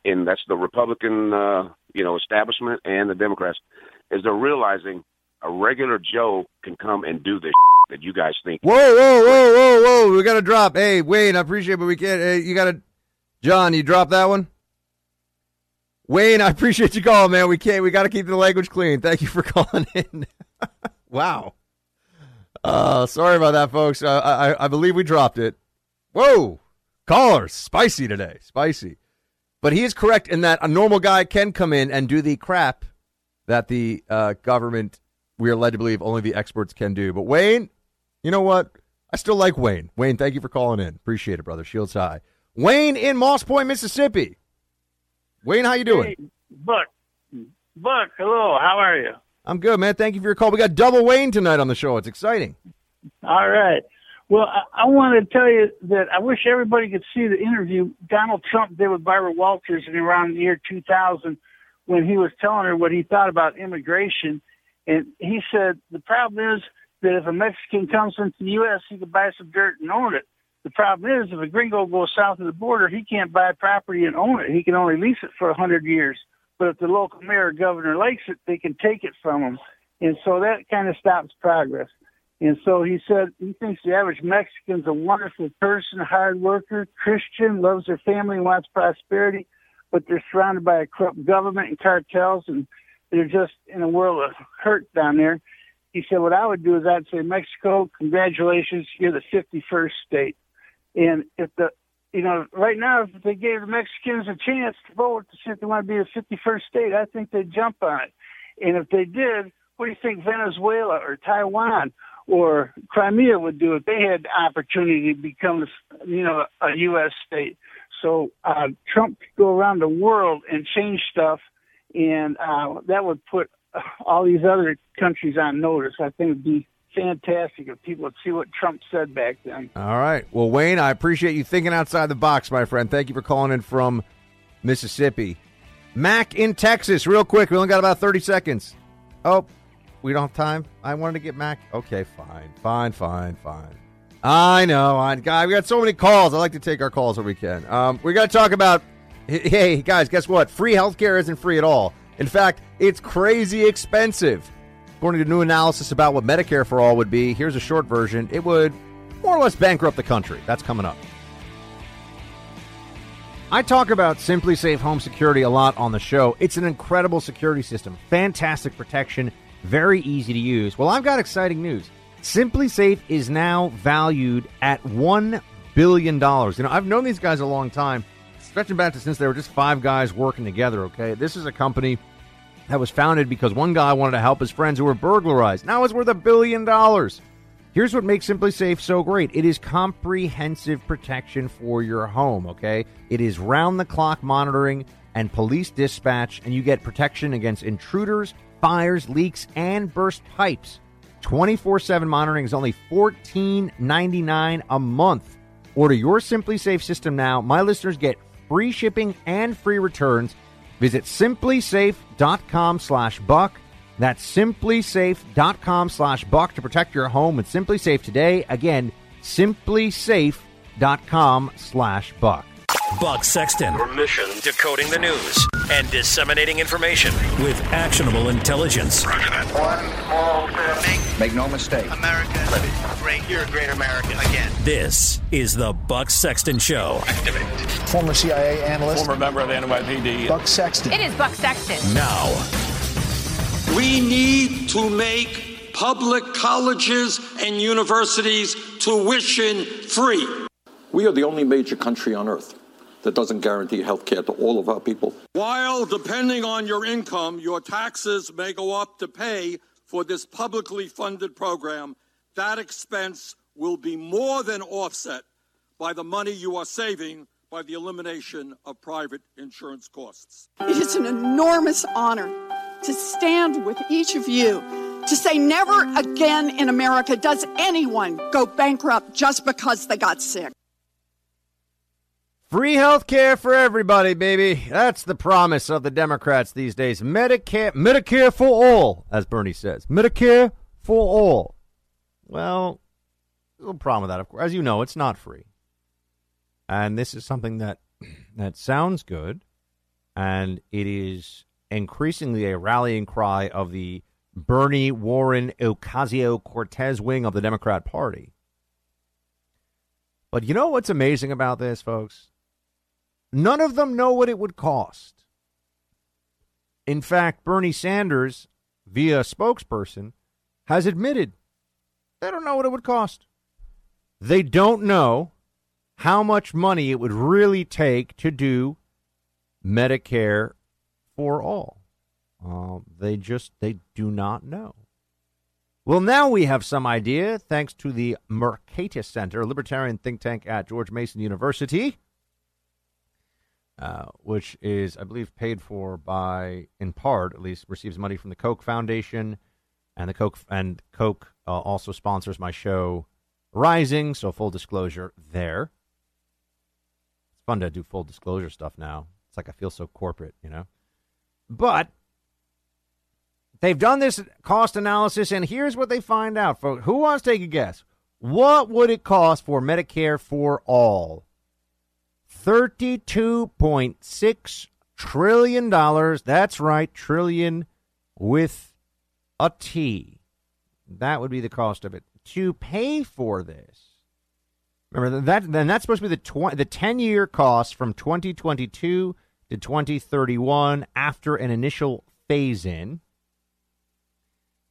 and that's the Republican, uh, you know, establishment and the Democrats, is they're realizing a regular Joe can come and do this that you guys think. Whoa, whoa, whoa, whoa, whoa! We got to drop. Hey, Wayne, I appreciate, but we can't. Hey, you got to, John. You drop that one. Wayne, I appreciate you calling, man. We can't. We got to keep the language clean. Thank you for calling in. wow. Uh, sorry about that, folks. Uh, I I believe we dropped it. Whoa, callers, spicy today, spicy. But he is correct in that a normal guy can come in and do the crap that the uh, government we are led to believe only the experts can do. But Wayne, you know what? I still like Wayne. Wayne, thank you for calling in. Appreciate it, brother. Shields high. Wayne in Moss Point, Mississippi. Wayne, how you doing? Hey, Buck. Buck, hello. How are you? I'm good, man. Thank you for your call. We got double Wayne tonight on the show. It's exciting. All right. Well, I, I want to tell you that I wish everybody could see the interview Donald Trump did with Barbara Walters in around the year 2000 when he was telling her what he thought about immigration. And he said, the problem is that if a Mexican comes into the U.S., he can buy some dirt and own it. The problem is if a gringo goes south of the border, he can't buy property and own it. He can only lease it for a 100 years. But if the local mayor or governor likes it, they can take it from him. And so that kind of stops progress. And so he said he thinks the average Mexican's a wonderful person, hard worker, Christian, loves their family, wants prosperity, but they're surrounded by a corrupt government and cartels, and they're just in a world of hurt down there. He said, what I would do is I'd say, Mexico, congratulations, you're the 51st state. And if the, you know, right now, if they gave the Mexicans a chance to vote to see if they want to be the 51st state, I think they'd jump on it. And if they did, what do you think Venezuela or Taiwan or Crimea would do if they had the opportunity to become, you know, a U.S. state? So uh, Trump could go around the world and change stuff, and uh, that would put all these other countries on notice. I think it'd be fantastic if people would see what Trump said back then. All right. Well, Wayne, I appreciate you thinking outside the box, my friend. Thank you for calling in from Mississippi. Mac in Texas, real quick. We only got about 30 seconds. Oh, we don't have time? I wanted to get Mac. Okay, fine. Fine, fine, fine. I know. I, God, we got so many calls. I like to take our calls when we can. Um, we got to talk about. Hey, guys, guess what? Free healthcare isn't free at all. In fact, it's crazy expensive. According to new analysis about what Medicare for all would be, here's a short version. It would more or less bankrupt the country. That's coming up. I talk about SimpliSafe Home Security a lot on the show. It's an incredible security system, fantastic protection, very easy to use. Well, I've got exciting news. SimpliSafe is now valued at $1 billion. You know, I've known these guys a long time, stretching back to since they were just five guys working together, okay? This is a company that was founded because one guy wanted to help his friends who were burglarized. Now it's worth a billion dollars. Here's what makes SimpliSafe so great it is comprehensive protection for your home, okay? It is round the clock monitoring and police dispatch, and you get protection against intruders, fires, leaks, and burst pipes. 24 7 monitoring is only $14.99 a month. Order your SimpliSafe system now. My listeners get free shipping and free returns. Visit simplisafe.com slash buck. That's simplisafe.com slash buck to protect your home with SimpliSafe today. Again, simplisafe.com slash buck. Buck Sexton. Your mission. Decoding the news and disseminating information with actionable intelligence. One small step. Make, Make no mistake. America great. You're a great American again. This is the Buck Sexton Show. Activate. Former CIA analyst. Former member of the NYPD. Buck Sexton. It is Buck Sexton. Now. We need to make public colleges and universities tuition free. We are the only major country on earth that doesn't guarantee health care to all of our people. While, depending on your income, your taxes may go up to pay for this publicly funded program, that expense will be more than offset by the money you are saving by the elimination of private insurance costs. It is an enormous honor to stand with each of you to say never again in America does anyone go bankrupt just because they got sick. Free health care for everybody, baby. That's the promise of the Democrats these days. Medicare, Medicare for all, as Bernie says. Medicare for all. Well, there's a little problem with that, of course. As you know, it's not free. And this is something that that sounds good, and it is increasingly a rallying cry of the Bernie Warren Ocasio Cortez wing of the Democrat Party. But you know what's amazing about this, folks? None of them know what it would cost. In fact, Bernie Sanders, via spokesperson, has admitted they don't know what it would cost. They don't know how much money it would really take to do Medicare for all. Uh, they just they do not know. Well, now we have some idea, thanks to the Mercatus Center, a libertarian think tank at George Mason University, uh, which is, I believe, paid for by, in part at least, receives money from the Koch Foundation, and the Koch and Koch uh, also sponsors my show, Rising. So full disclosure there. It's fun to do full disclosure stuff now. It's like I feel so corporate, you know. But they've done this cost analysis, and here's what they find out, folks. Who wants to take a guess? What would it cost for Medicare for all? $32.6 trillion. That's right, trillion with a T. That would be the cost of it. to pay for this. Remember that then that's supposed to be the tw- the 10 year cost from 2022 to 2031 after an initial phase in.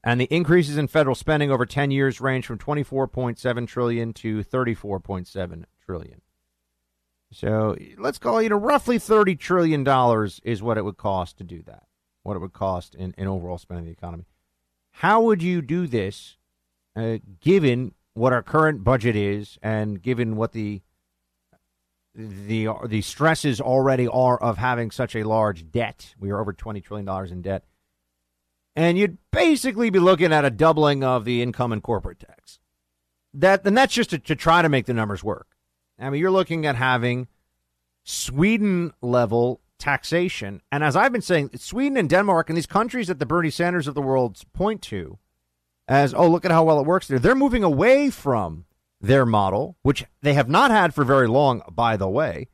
And the increases in federal spending over 10 years range from 24.7 trillion to 34.7 trillion. So let's call you know roughly 30 trillion dollars is what it would cost to do that. What it would cost in, in overall spending the economy. How would you do this uh, given what our current budget is and given what the the the stresses already are of having such a large debt? We are over 20 trillion dollars in debt and you'd basically be looking at a doubling of the income and corporate tax. That and that's just to, to try to make the numbers work. I mean, you're looking at having Sweden level taxation, and as I've been saying, Sweden and Denmark and these countries that the Bernie Sanders of the world point to as oh look at how well it works there. They're moving away from their model, which they have not had for very long, by the way,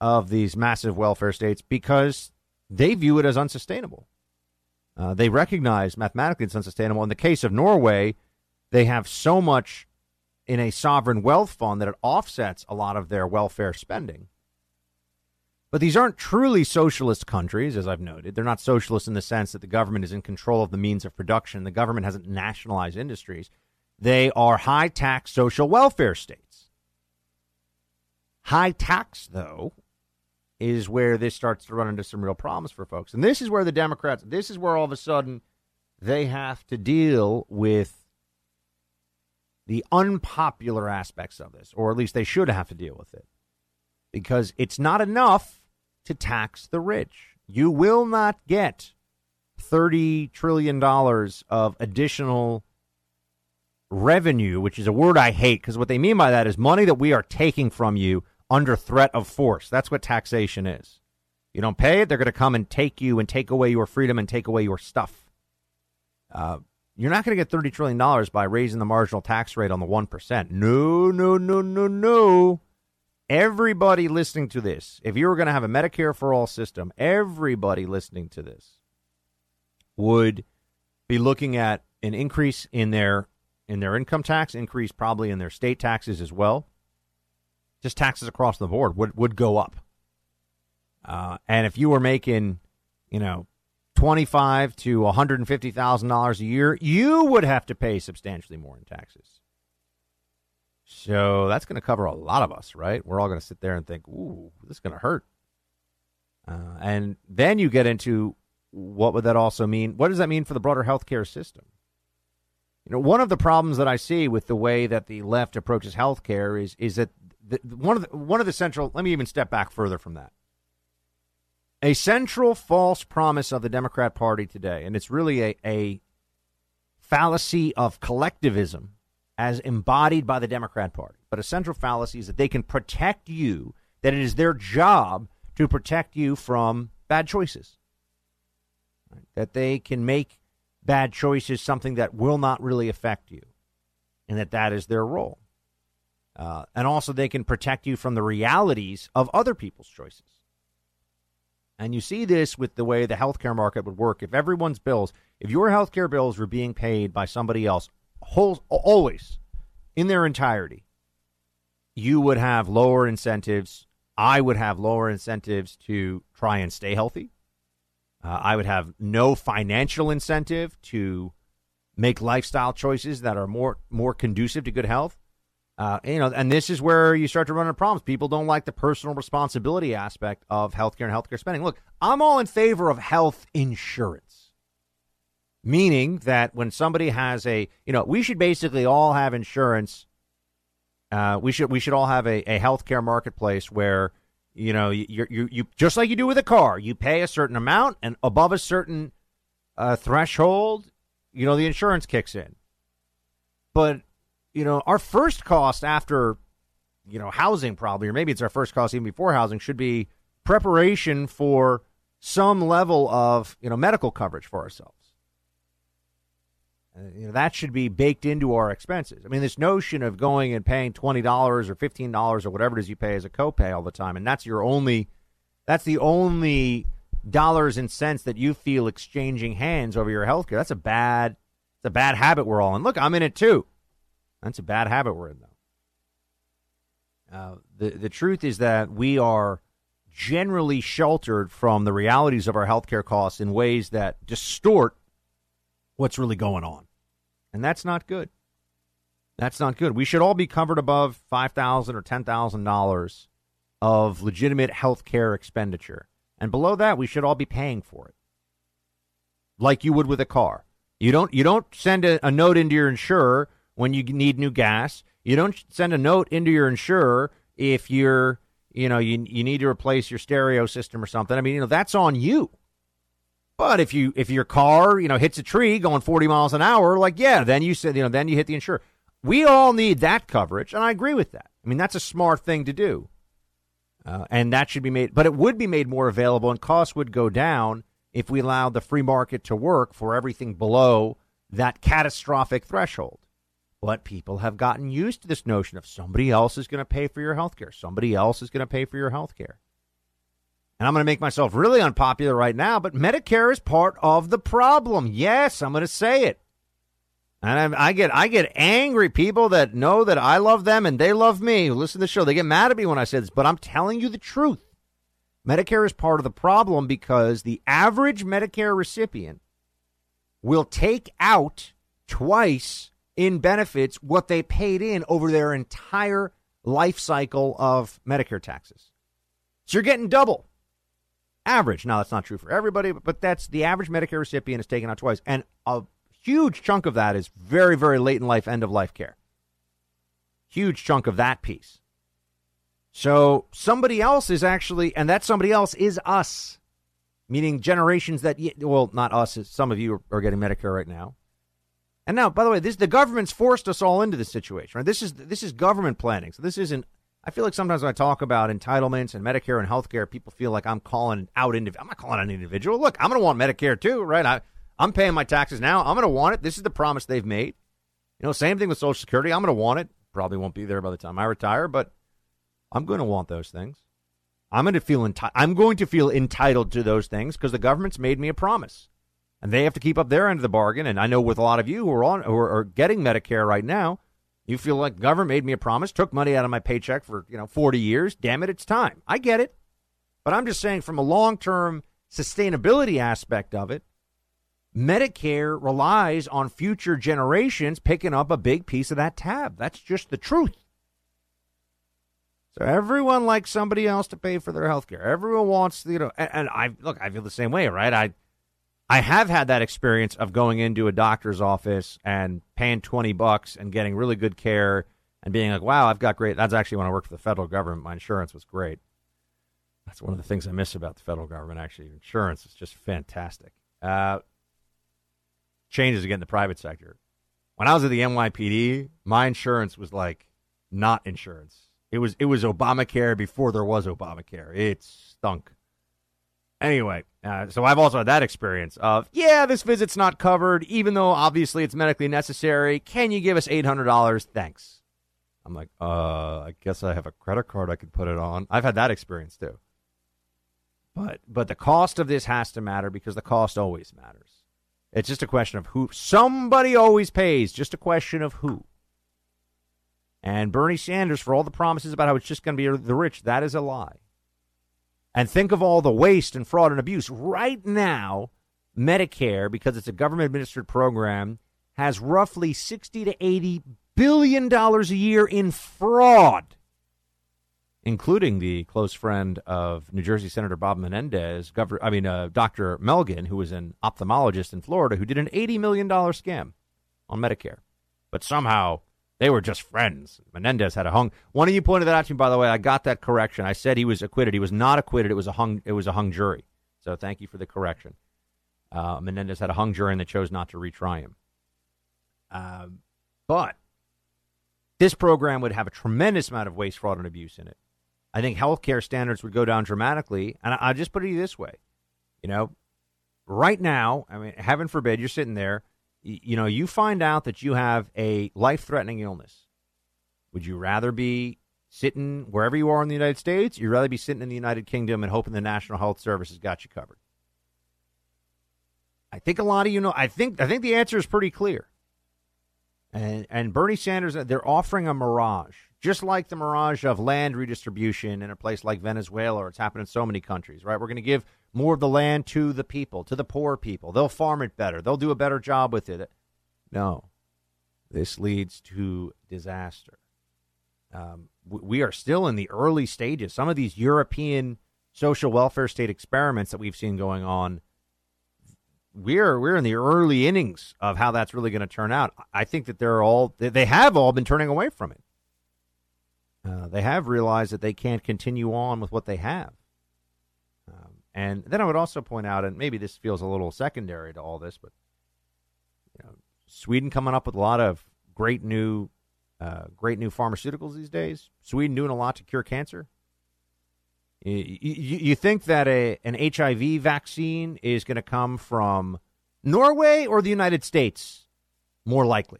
of these massive welfare states because they view it as unsustainable. Uh, they recognize mathematically it's unsustainable. In the case of Norway, they have so much in a sovereign wealth fund that it offsets a lot of their welfare spending. But these aren't truly socialist countries, as I've noted. They're not socialist in the sense that the government is in control of the means of production. The government hasn't nationalized industries. They are high tax social welfare states. High tax, though, is where this starts to run into some real problems for folks. And this is where the Democrats, this is where all of a sudden they have to deal with the unpopular aspects of this, or at least they should have to deal with it. Because it's not enough to tax the rich. You will not get $30 trillion of additional revenue, which is a word I hate because what they mean by that is money that we are taking from you under threat of force. That's what taxation is. You don't pay it, they're going to come and take you and take away your freedom and take away your stuff. Uh, you're not going to get $30 trillion by raising the marginal tax rate on the 1%. No, no, no, no, no. Everybody listening to this, if you were going to have a Medicare for all system, everybody listening to this would be looking at an increase in their in their income tax, increase probably in their state taxes as well just taxes across the board would would go up. Uh, and if you were making, you know, twenty five to one hundred and fifty thousand dollars a year, you would have to pay substantially more in taxes. So that's going to cover a lot of us, right? We're all going to sit there and think, "Ooh, this is going to hurt." Uh, and then you get into what would that also mean? What does that mean for the broader healthcare system? You know, one of the problems that I see with the way that the left approaches healthcare is is that the, one of the, one of the central. Let me even step back further from that. A central false promise of the Democrat Party today, and it's really a, a fallacy of collectivism as embodied by the Democrat Party. But a central fallacy is that they can protect you, that it is their job to protect you from bad choices. Right? That they can make bad choices something that will not really affect you, and that that is their role. Uh, and also, they can protect you from the realities of other people's choices. And you see this with the way the healthcare market would work. If everyone's bills, if your healthcare bills were being paid by somebody else, whole, always in their entirety, you would have lower incentives. I would have lower incentives to try and stay healthy. Uh, I would have no financial incentive to make lifestyle choices that are more more conducive to good health. Uh, you know, and this is where you start to run into problems. People don't like the personal responsibility aspect of healthcare and healthcare spending. Look, I'm all in favor of health insurance, meaning that when somebody has a, you know, we should basically all have insurance. Uh, we should we should all have a, a healthcare marketplace where you know you you you just like you do with a car, you pay a certain amount, and above a certain uh, threshold, you know the insurance kicks in. But you know, our first cost after, you know, housing probably, or maybe it's our first cost even before housing, should be preparation for some level of, you know, medical coverage for ourselves. Uh, you know, that should be baked into our expenses. I mean, this notion of going and paying $20 or $15 or whatever it is you pay as a copay all the time, and that's your only, that's the only dollars and cents that you feel exchanging hands over your health care. That's a bad, it's a bad habit we're all in. Look, I'm in it too. That's a bad habit we're in, though. Uh, the the truth is that we are generally sheltered from the realities of our healthcare costs in ways that distort what's really going on, and that's not good. That's not good. We should all be covered above five thousand or ten thousand dollars of legitimate healthcare expenditure. And below that, we should all be paying for it. Like you would with a car. You don't you don't send a, a note into your insurer when you need new gas. You don't send a note into your insurer if you're you know you you need to replace your stereo system or something. I mean, you know, that's on you. But if you if your car, you know, hits a tree going 40 miles an hour, like yeah, then you said, you know, then you hit the insurer. We all need that coverage, and I agree with that. I mean, that's a smart thing to do. Uh, and that should be made, but it would be made more available, and costs would go down if we allowed the free market to work for everything below that catastrophic threshold. But people have gotten used to this notion of somebody else is going to pay for your health care. Somebody else is going to pay for your health care. And I'm going to make myself really unpopular right now, but Medicare is part of the problem. Yes, I'm going to say it. And I, I, get I get angry people that know that I love them and they love me who listen to the show. They get mad at me when I say this, but I'm telling you the truth. Medicare is part of the problem because the average Medicare recipient will take out twice in benefits what they paid in over their entire life cycle of Medicare taxes. So you're getting double. Average. Now that's not true for everybody, but that's the average Medicare recipient is taking out twice. And a huge chunk of that is very, very late in life, end of life care. Huge chunk of that piece. So somebody else is actually, and that somebody else is us, meaning generations that, well, not us, some of you are getting Medicare right now. And now, by the way, this the government's forced us all into this situation, right? This is this is government planning. So this isn't. I feel like sometimes when I talk about entitlements and Medicare and healthcare, people feel like I'm calling out. Indiv- I'm not calling out an individual. Look, I'm going to want Medicare too, right? I, I'm paying my taxes now. I'm going to want it. This is the promise they've made. You know, same thing with Social Security. I'm going to want it. Probably won't be there by the time I retire, but I'm going to want those things. I'm going to feel enti- I'm going to feel entitled to those things because the government's made me a promise, and they have to keep up their end of the bargain. And I know with a lot of you who are on who are, getting Medicare right now, you feel like government made me a promise, took money out of my paycheck for you know 40 years. Damn it, it's time. I get it, but I'm just saying from a long term sustainability aspect of it, Medicare relies on future generations picking up a big piece of that tab. That's just the truth. So everyone likes somebody else to pay for their health care. Everyone wants, you know, and, and I look, I feel the same way, right? I I have had that experience of going into a doctor's office and paying 20 bucks and getting really good care and being like, wow, I've got great. That's actually when I worked for the federal government. My insurance was great. That's one of the things I miss about the federal government, actually. Insurance is just fantastic. Uh, changes again in the private sector. When I was at the NYPD, my insurance was like not insurance. It was it was Obamacare before there was Obamacare. It stunk. Anyway, uh, so I've also had that experience of yeah, this visit's not covered, even though obviously it's medically necessary. Can you give us eight hundred dollars? Thanks. I'm like, uh, I guess I have a credit card I could put it on. I've had that experience too. But but the cost of this has to matter because the cost always matters. It's just a question of who. Somebody always pays. Just a question of who. And Bernie Sanders, for all the promises about how it's just going to be the rich, that is a lie. And think of all the waste and fraud and abuse. Right now, Medicare, because it's a government administered program, has roughly 60 to 80 billion dollars a year in fraud including the close friend of New Jersey Senator Bob Menendez, Governor, I mean, uh, Dr. Melgen, who was an ophthalmologist in Florida, who did an $80 million scam on Medicare. But somehow they were just friends. Menendez had a hung. One of you pointed that out to me, by the way. I got that correction. I said he was acquitted. He was not acquitted. It was a hung. It was a hung jury. So thank you for the correction. Uh, Menendez had a hung jury and they chose not to retry him. Uh, but this program would have a tremendous amount of waste, fraud, and abuse in it. I think healthcare standards would go down dramatically. And I, will just put it this way, you know, right now, I mean, heaven forbid, you're sitting there, you, know, you find out that you have a life-threatening illness. Would you rather be sitting wherever you are in the United States? You'd rather be sitting in the United Kingdom and hoping the National Health Service has got you covered. I think a lot of you know. I think I think the answer is pretty clear. And and Bernie Sanders, they're offering a mirage, just like the mirage of land redistribution in a place like Venezuela, or it's happened in so many countries, right? We're going to give more of the land to the people, to the poor people. They'll farm it better. They'll do a better job with it. No, this leads to disaster. Um, we are still in the early stages. Some of these European social welfare state experiments that we've seen going on we're we're in the early innings of how that's really going to turn out. I think that they're all they have all been turning away from it. Uh, they have realized that they can't continue on with what they have. And then I would also point out, and maybe this feels a little secondary to all this, but you know, Sweden coming up with a lot of great new, uh, great new pharmaceuticals these days. Sweden doing a lot to cure cancer. You, you, think that a an HIV vaccine is going to come from Norway or the United States? More likely.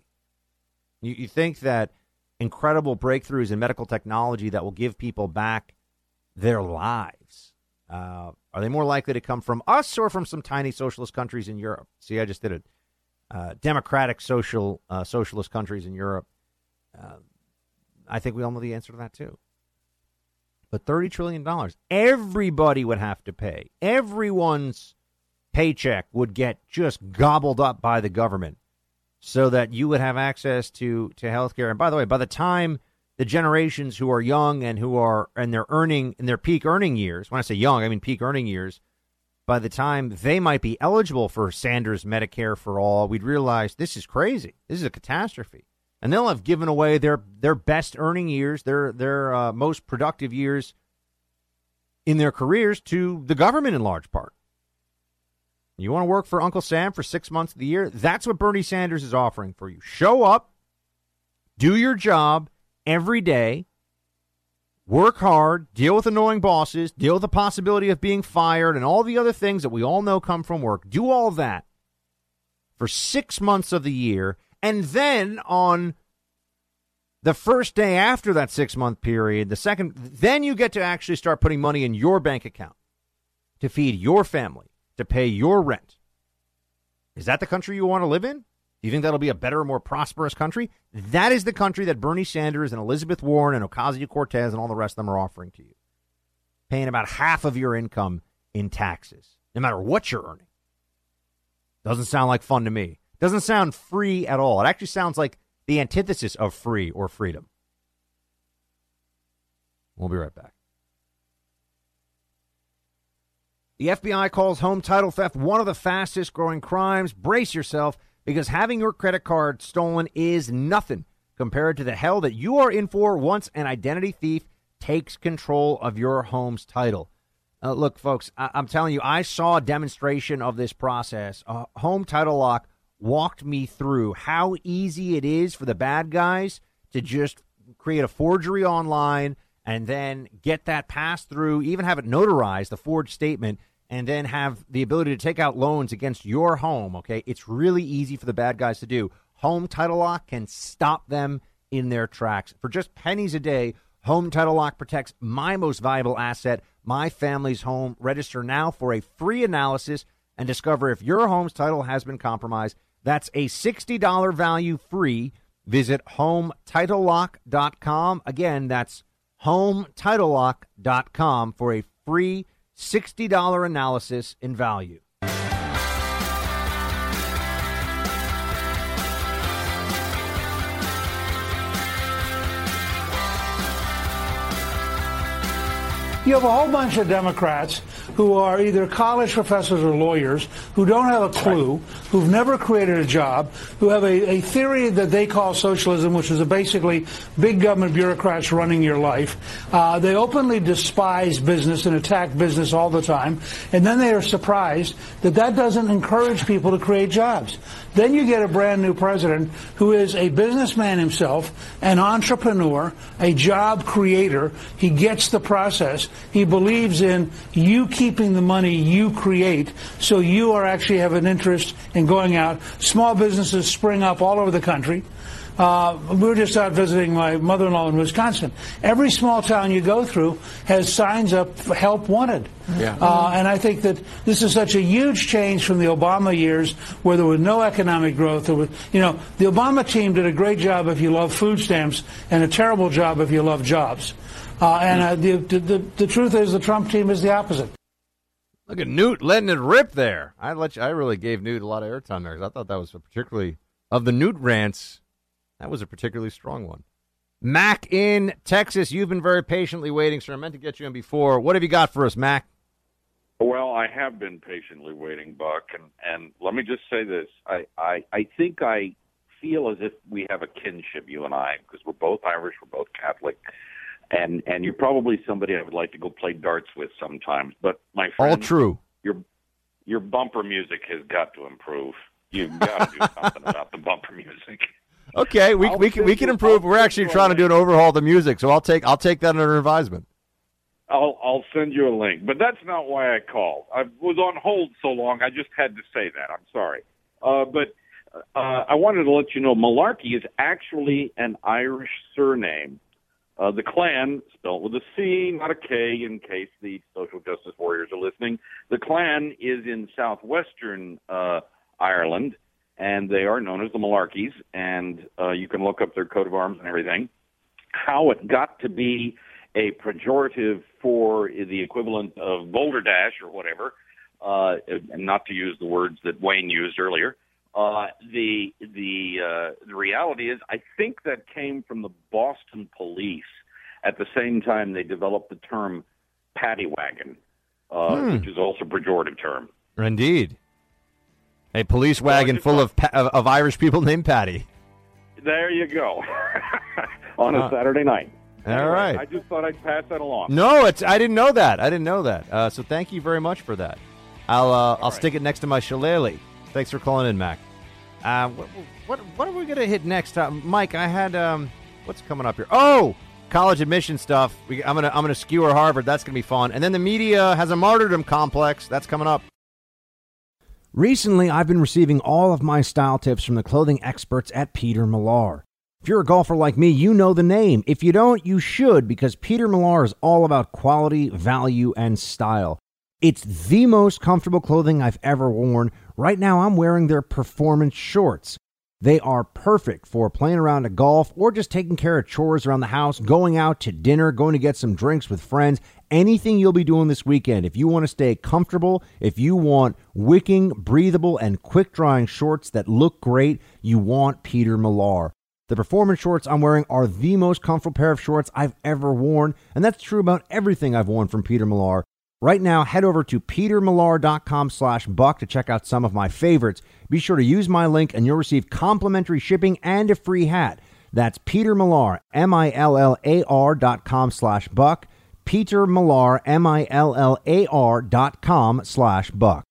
You, you think that incredible breakthroughs in medical technology that will give people back their lives uh, are they more likely to come from us or from some tiny socialist countries in Europe? See, I just did it. Uh, democratic social uh, socialist countries in Europe. Uh, I think we all know the answer to that too. But $30 trillion, everybody would have to pay. Everyone's paycheck would get just gobbled up by the government so that you would have access to, to health care. And by the way, by the time the generations who are young and who are and they're earning in their peak earning years, when I say young, I mean peak earning years, by the time they might be eligible for Sanders Medicare for all, we'd realize this is crazy. This is a catastrophe and they'll have given away their their best earning years, their their uh, most productive years in their careers to the government in large part. You want to work for Uncle Sam for six months of the year? That's what Bernie Sanders is offering for you. Show up, do your job every day, work hard, deal with annoying bosses, deal with the possibility of being fired, and all the other things that we all know come from work. Do all that for six months of the year and then on the first day after that six month period, the second, then you get to actually start putting money in your bank account to feed your family, to pay your rent. Is that the country you want to live in? Do you think that'll be a better, more prosperous country? That is the country that Bernie Sanders and Elizabeth Warren and Ocasio Cortez and all the rest of them are offering to you. Paying about half of your income in taxes, no matter what you're earning. Doesn't sound like fun to me. Doesn't sound free at all. It actually sounds like the antithesis of free or freedom. We'll be right back. The FBI calls home title theft one of the fastest growing crimes. Brace yourself because having your credit card stolen is nothing compared to the hell that you are in for once an identity thief takes control of your home's title. Uh, look, folks, I- am telling you, I saw a demonstration of this process. Uh, home title lock walked me through how easy it is for the bad guys to just create a forgery online and then get that passed through, even have it notarized, the forged statement, and then have the ability to take out loans against your home. Okay. It's really easy for the bad guys to do. Home Title Lock can stop them in their tracks. For just pennies a day, Home Title Lock protects my most valuable asset, my family's home. Register now for a free analysis and discover if your home's title has been compromised. That's a $60 value free. Visit HomeTitleLock.com. Again, that's HomeTitleLock.com for a free $60 analysis in value. You have a whole bunch of Democrats who are either college professors or lawyers who don't have a clue, who've never created a job, who have a, a theory that they call socialism, which is basically big government bureaucrats running your life. Uh, they openly despise business and attack business all the time, and then they are surprised that that doesn't encourage people to create jobs. Then you get a brand new president who is a businessman himself, an entrepreneur, a job creator. He gets the process. He believes in you keeping the money you create so you are actually have an interest in going out. Small businesses spring up all over the country. Uh, we were just out visiting my mother-in-law in Wisconsin. Every small town you go through has signs up for help wanted. Yeah. Uh, and I think that this is such a huge change from the Obama years where there was no economic growth. There was, you know, the Obama team did a great job if you love food stamps and a terrible job if you love jobs. Uh, and uh, the, the, the, the truth is the Trump team is the opposite. Look at Newt letting it rip there. I let you, I really gave Newt a lot of airtime there because I thought that was a particularly of the Newt rants. That was a particularly strong one. Mac in Texas, you've been very patiently waiting, sir. I meant to get you in before. What have you got for us, Mac? Well, I have been patiently waiting, Buck, and and let me just say this: I I, I think I feel as if we have a kinship, you and I, because we're both Irish, we're both Catholic, and and you're probably somebody I would like to go play darts with sometimes. But my friend, All true. your your bumper music has got to improve. You've got to do something about the bumper music. Okay, we I'll we can we can improve. We're actually trying to do an overhaul of the music, so I'll take I'll take that under advisement. I'll I'll send you a link, but that's not why I called. I was on hold so long, I just had to say that. I'm sorry, uh, but uh, I wanted to let you know Malarkey is actually an Irish surname. Uh, the clan, spelled with a C, not a K, in case the social justice warriors are listening. The clan is in southwestern uh, Ireland, and they are known as the Malarkeys. And uh, you can look up their coat of arms and everything. How it got to be a pejorative for the equivalent of Boulder Dash or whatever, uh, and not to use the words that Wayne used earlier. Uh, the the uh, the reality is, I think that came from the Boston police at the same time they developed the term paddy wagon, uh, Hmm. which is also a pejorative term. Indeed, a police wagon full of pa- of, of Irish people named Paddy. There you go. On a Uh, Saturday night. all Anyway, right. I just thought I'd pass that along. No, it's I didn't know that. I didn't know that. Uh, so thank you very much for that. I'll uh, I'll stick it next to my shillelagh. Thanks for calling in, Mac. Uh, what, what what are we gonna hit next? Uh, Mike, I had um, what's coming up here? Oh, college admission stuff. We, I'm gonna I'm gonna skewer Harvard. That's gonna be fun. And then the media has a martyrdom complex. That's coming up. Recently, I've been receiving all of my style tips from the clothing experts at Peter Millar. If you're a golfer like me, you know the name. If you don't, you should because Peter Millar is all about quality, value, and style. It's the most comfortable clothing I've ever worn. Right now, I'm wearing their performance shorts. They are perfect for playing around at golf or just taking care of chores around the house, going out to dinner, going to get some drinks with friends, anything you'll be doing this weekend. If you want to stay comfortable, if you want wicking, breathable, and quick drying shorts that look great, you want Peter Millar. The performance shorts I'm wearing are the most comfortable pair of shorts I've ever worn, and that's true about everything I've worn from Peter Millar. Right now, head over to petermillar.com slash buck to check out some of my favorites. Be sure to use my link and you'll receive complimentary shipping and a free hat. That's Peter Millar, M-I-L-L-A-R dot com slash buck. Peter Millar, M-I-L-L-A-R dot com slash buck.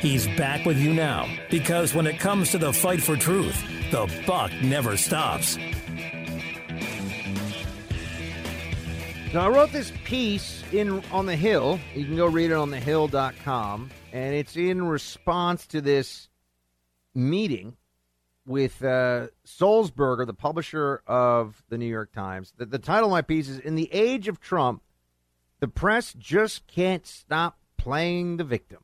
He's back with you now because when it comes to the fight for truth, the buck never stops. Now, I wrote this piece in on the Hill. You can go read it on thehill.com, and it's in response to this meeting with uh, Sulzberger, the publisher of the New York Times. The, the title of my piece is "In the Age of Trump, the press just can't stop playing the victim,"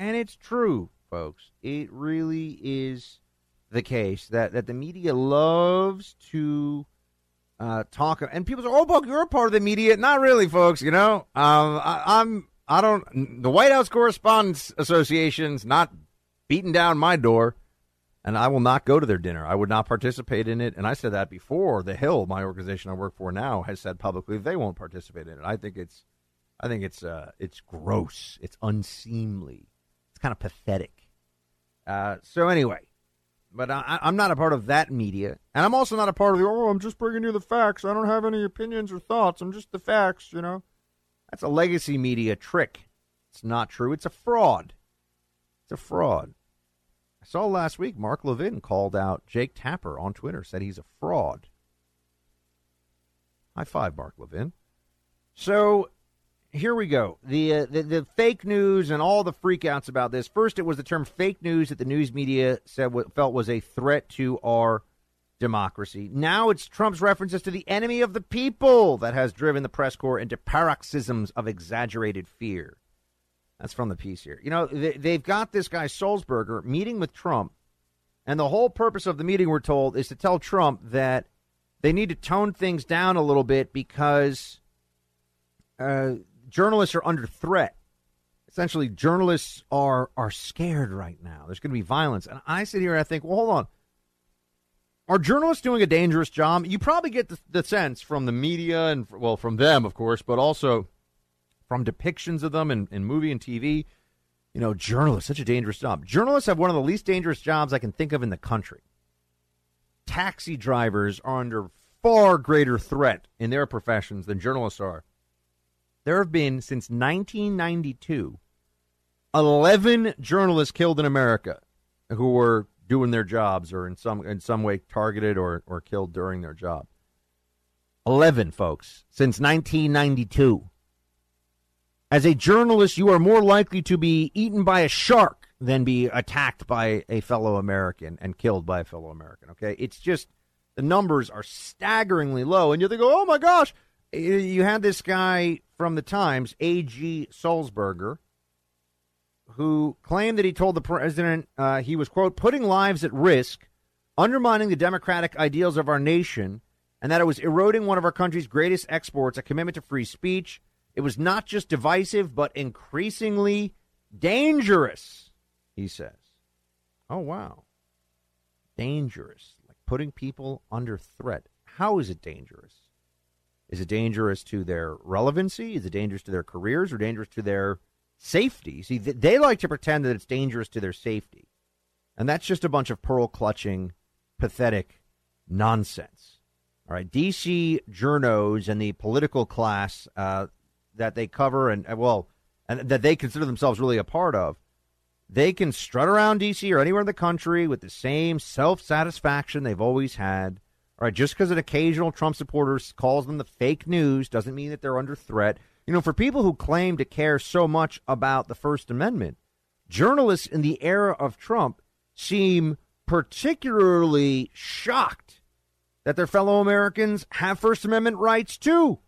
and it's true, folks. It really is the case that that the media loves to uh, talk, and people say, "Oh, Buck, you're a part of the media." Not really, folks. You know, um, I, I'm. I don't. The White House Correspondents Association's not beating down my door, and I will not go to their dinner. I would not participate in it. And I said that before. The Hill, my organization I work for now, has said publicly they won't participate in it. I think it's, I think it's, uh, it's gross. It's unseemly. Kind of pathetic. Uh, so anyway, but I, I'm not a part of that media, and I'm also not a part of the. Oh, I'm just bringing you the facts. I don't have any opinions or thoughts. I'm just the facts. You know, that's a legacy media trick. It's not true. It's a fraud. It's a fraud. I saw last week Mark Levin called out Jake Tapper on Twitter, said he's a fraud. High five, Mark Levin. So here we go. The, uh, the the fake news and all the freakouts about this. First, it was the term fake news that the news media said felt was a threat to our democracy. Now it's Trump's references to the enemy of the people that has driven the press corps into paroxysms of exaggerated fear. That's from the piece here. You know, they, they've got this guy Sulzberger meeting with Trump, and the whole purpose of the meeting, we're told, is to tell Trump that they need to tone things down a little bit because uh, journalists are under threat. Essentially, journalists are are scared right now. There's going to be violence, and I sit here and I think, well, hold on. Are journalists doing a dangerous job? You probably get the, the sense from the media and well, from them, of course, but also from depictions of them in, in movie and TV. You know, journalists such a dangerous job. Journalists have one of the least dangerous jobs I can think of in the country. Taxi drivers are under far greater threat in their professions than journalists are. There have been, since 1992, 11 journalists killed in America who were doing their jobs or in some in some way targeted or, or killed during their job. 11 folks since 1992. As a journalist, you are more likely to be eaten by a shark than be attacked by a fellow American and killed by a fellow American. Okay? It's just the numbers are staggeringly low and you think, "Oh my gosh, you had this guy from the Times, A.G. Sulzberger, who claimed that he told the president uh, he was, quote, putting lives at risk, undermining the democratic ideals of our nation, and that it was eroding one of our country's greatest exports, a commitment to free speech. It was not just divisive, but increasingly dangerous, he says. Oh, wow. Dangerous. Like putting people under threat. How is it dangerous? Is it dangerous to their relevancy? Is it dangerous to their careers or dangerous to their safety? See, they like to pretend that it's dangerous to their safety. And that's just a bunch of pearl clutching, pathetic nonsense. All right, DC journos and the political class uh, that they cover and, uh, well, and that they consider themselves really a part of, they can strut around DC or anywhere in the country with the same self satisfaction they've always had all right, just because an occasional Trump supporter calls them the fake news doesn't mean that they're under threat. You know, for people who claim to care so much about the First Amendment, journalists in the era of Trump seem particularly shocked that their fellow Americans have First Amendment rights too.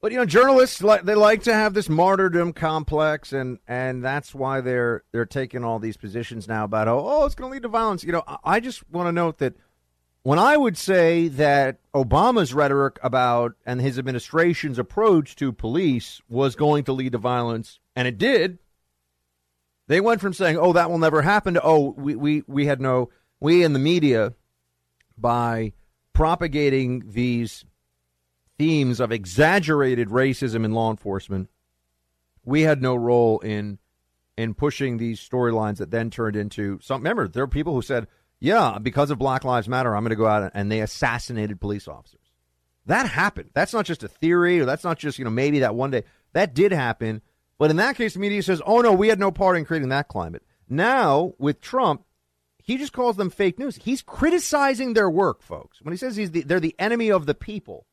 But you know, journalists like they like to have this martyrdom complex, and and that's why they're they're taking all these positions now about oh, oh it's going to lead to violence. You know, I just want to note that when I would say that Obama's rhetoric about and his administration's approach to police was going to lead to violence, and it did, they went from saying, oh, that will never happen to, oh, we, we, we had no, we in the media, by propagating these themes of exaggerated racism in law enforcement, we had no role in in pushing these storylines that then turned into some. Remember, there are people who said, yeah, because of Black Lives Matter, I'm going to go out and they assassinated police officers. That happened. That's not just a theory, or that's not just, you know, maybe that one day. That did happen. But in that case, the media says, oh, no, we had no part in creating that climate. Now, with Trump, he just calls them fake news. He's criticizing their work, folks. When he says he's the, they're the enemy of the people,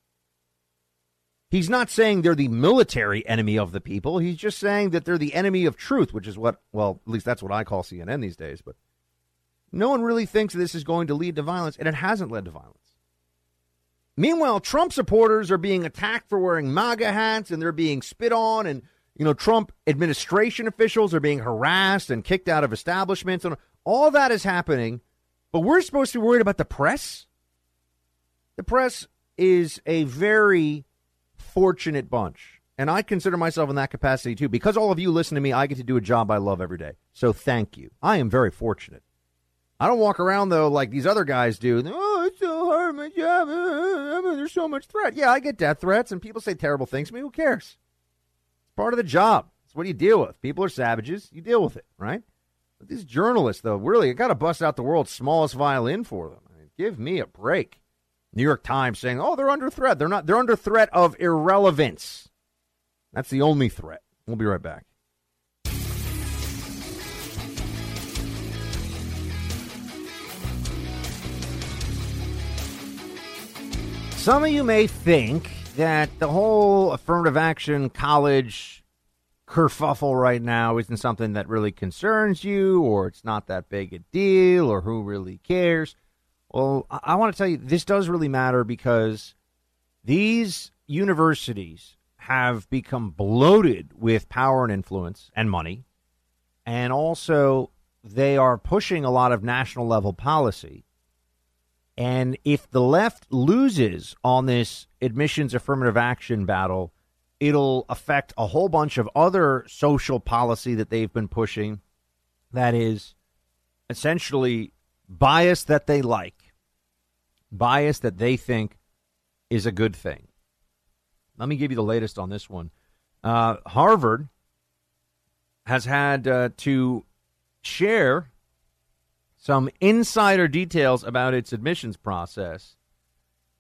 he's not saying they're the military enemy of the people. He's just saying that they're the enemy of truth, which is what, well, at least that's what I call CNN these days. But no one really thinks this is going to lead to violence, and it hasn't led to violence. Meanwhile, Trump supporters are being attacked for wearing MAGA hats and they're being spit on, and you know, Trump administration officials are being harassed and kicked out of establishments, and all that is happening. But we're supposed to be worried about the press. The press is a very fortunate bunch. And I consider myself in that capacity too. Because all of you listen to me, I get to do a job I love every day. So thank you. I am very fortunate. I don't walk around though like these other guys do. Oh, it's so hard, my job. Uh, uh, uh, there's so much threat. Yeah, I get death threats, and people say terrible things to me. Who cares? It's part of the job. It's what you deal with. People are savages. You deal with it, right? But these journalists, though, really, I got to bust out the world's smallest violin for them. I mean, give me a break. New York Times saying, "Oh, they're under threat. They're not. They're under threat of irrelevance. That's the only threat." We'll be right back. Some of you may think that the whole affirmative action college kerfuffle right now isn't something that really concerns you, or it's not that big a deal, or who really cares. Well, I, I want to tell you, this does really matter because these universities have become bloated with power and influence and money. And also, they are pushing a lot of national level policy. And if the left loses on this admissions affirmative action battle, it'll affect a whole bunch of other social policy that they've been pushing that is essentially bias that they like, bias that they think is a good thing. Let me give you the latest on this one. Uh, Harvard has had uh, to share some insider details about its admissions process.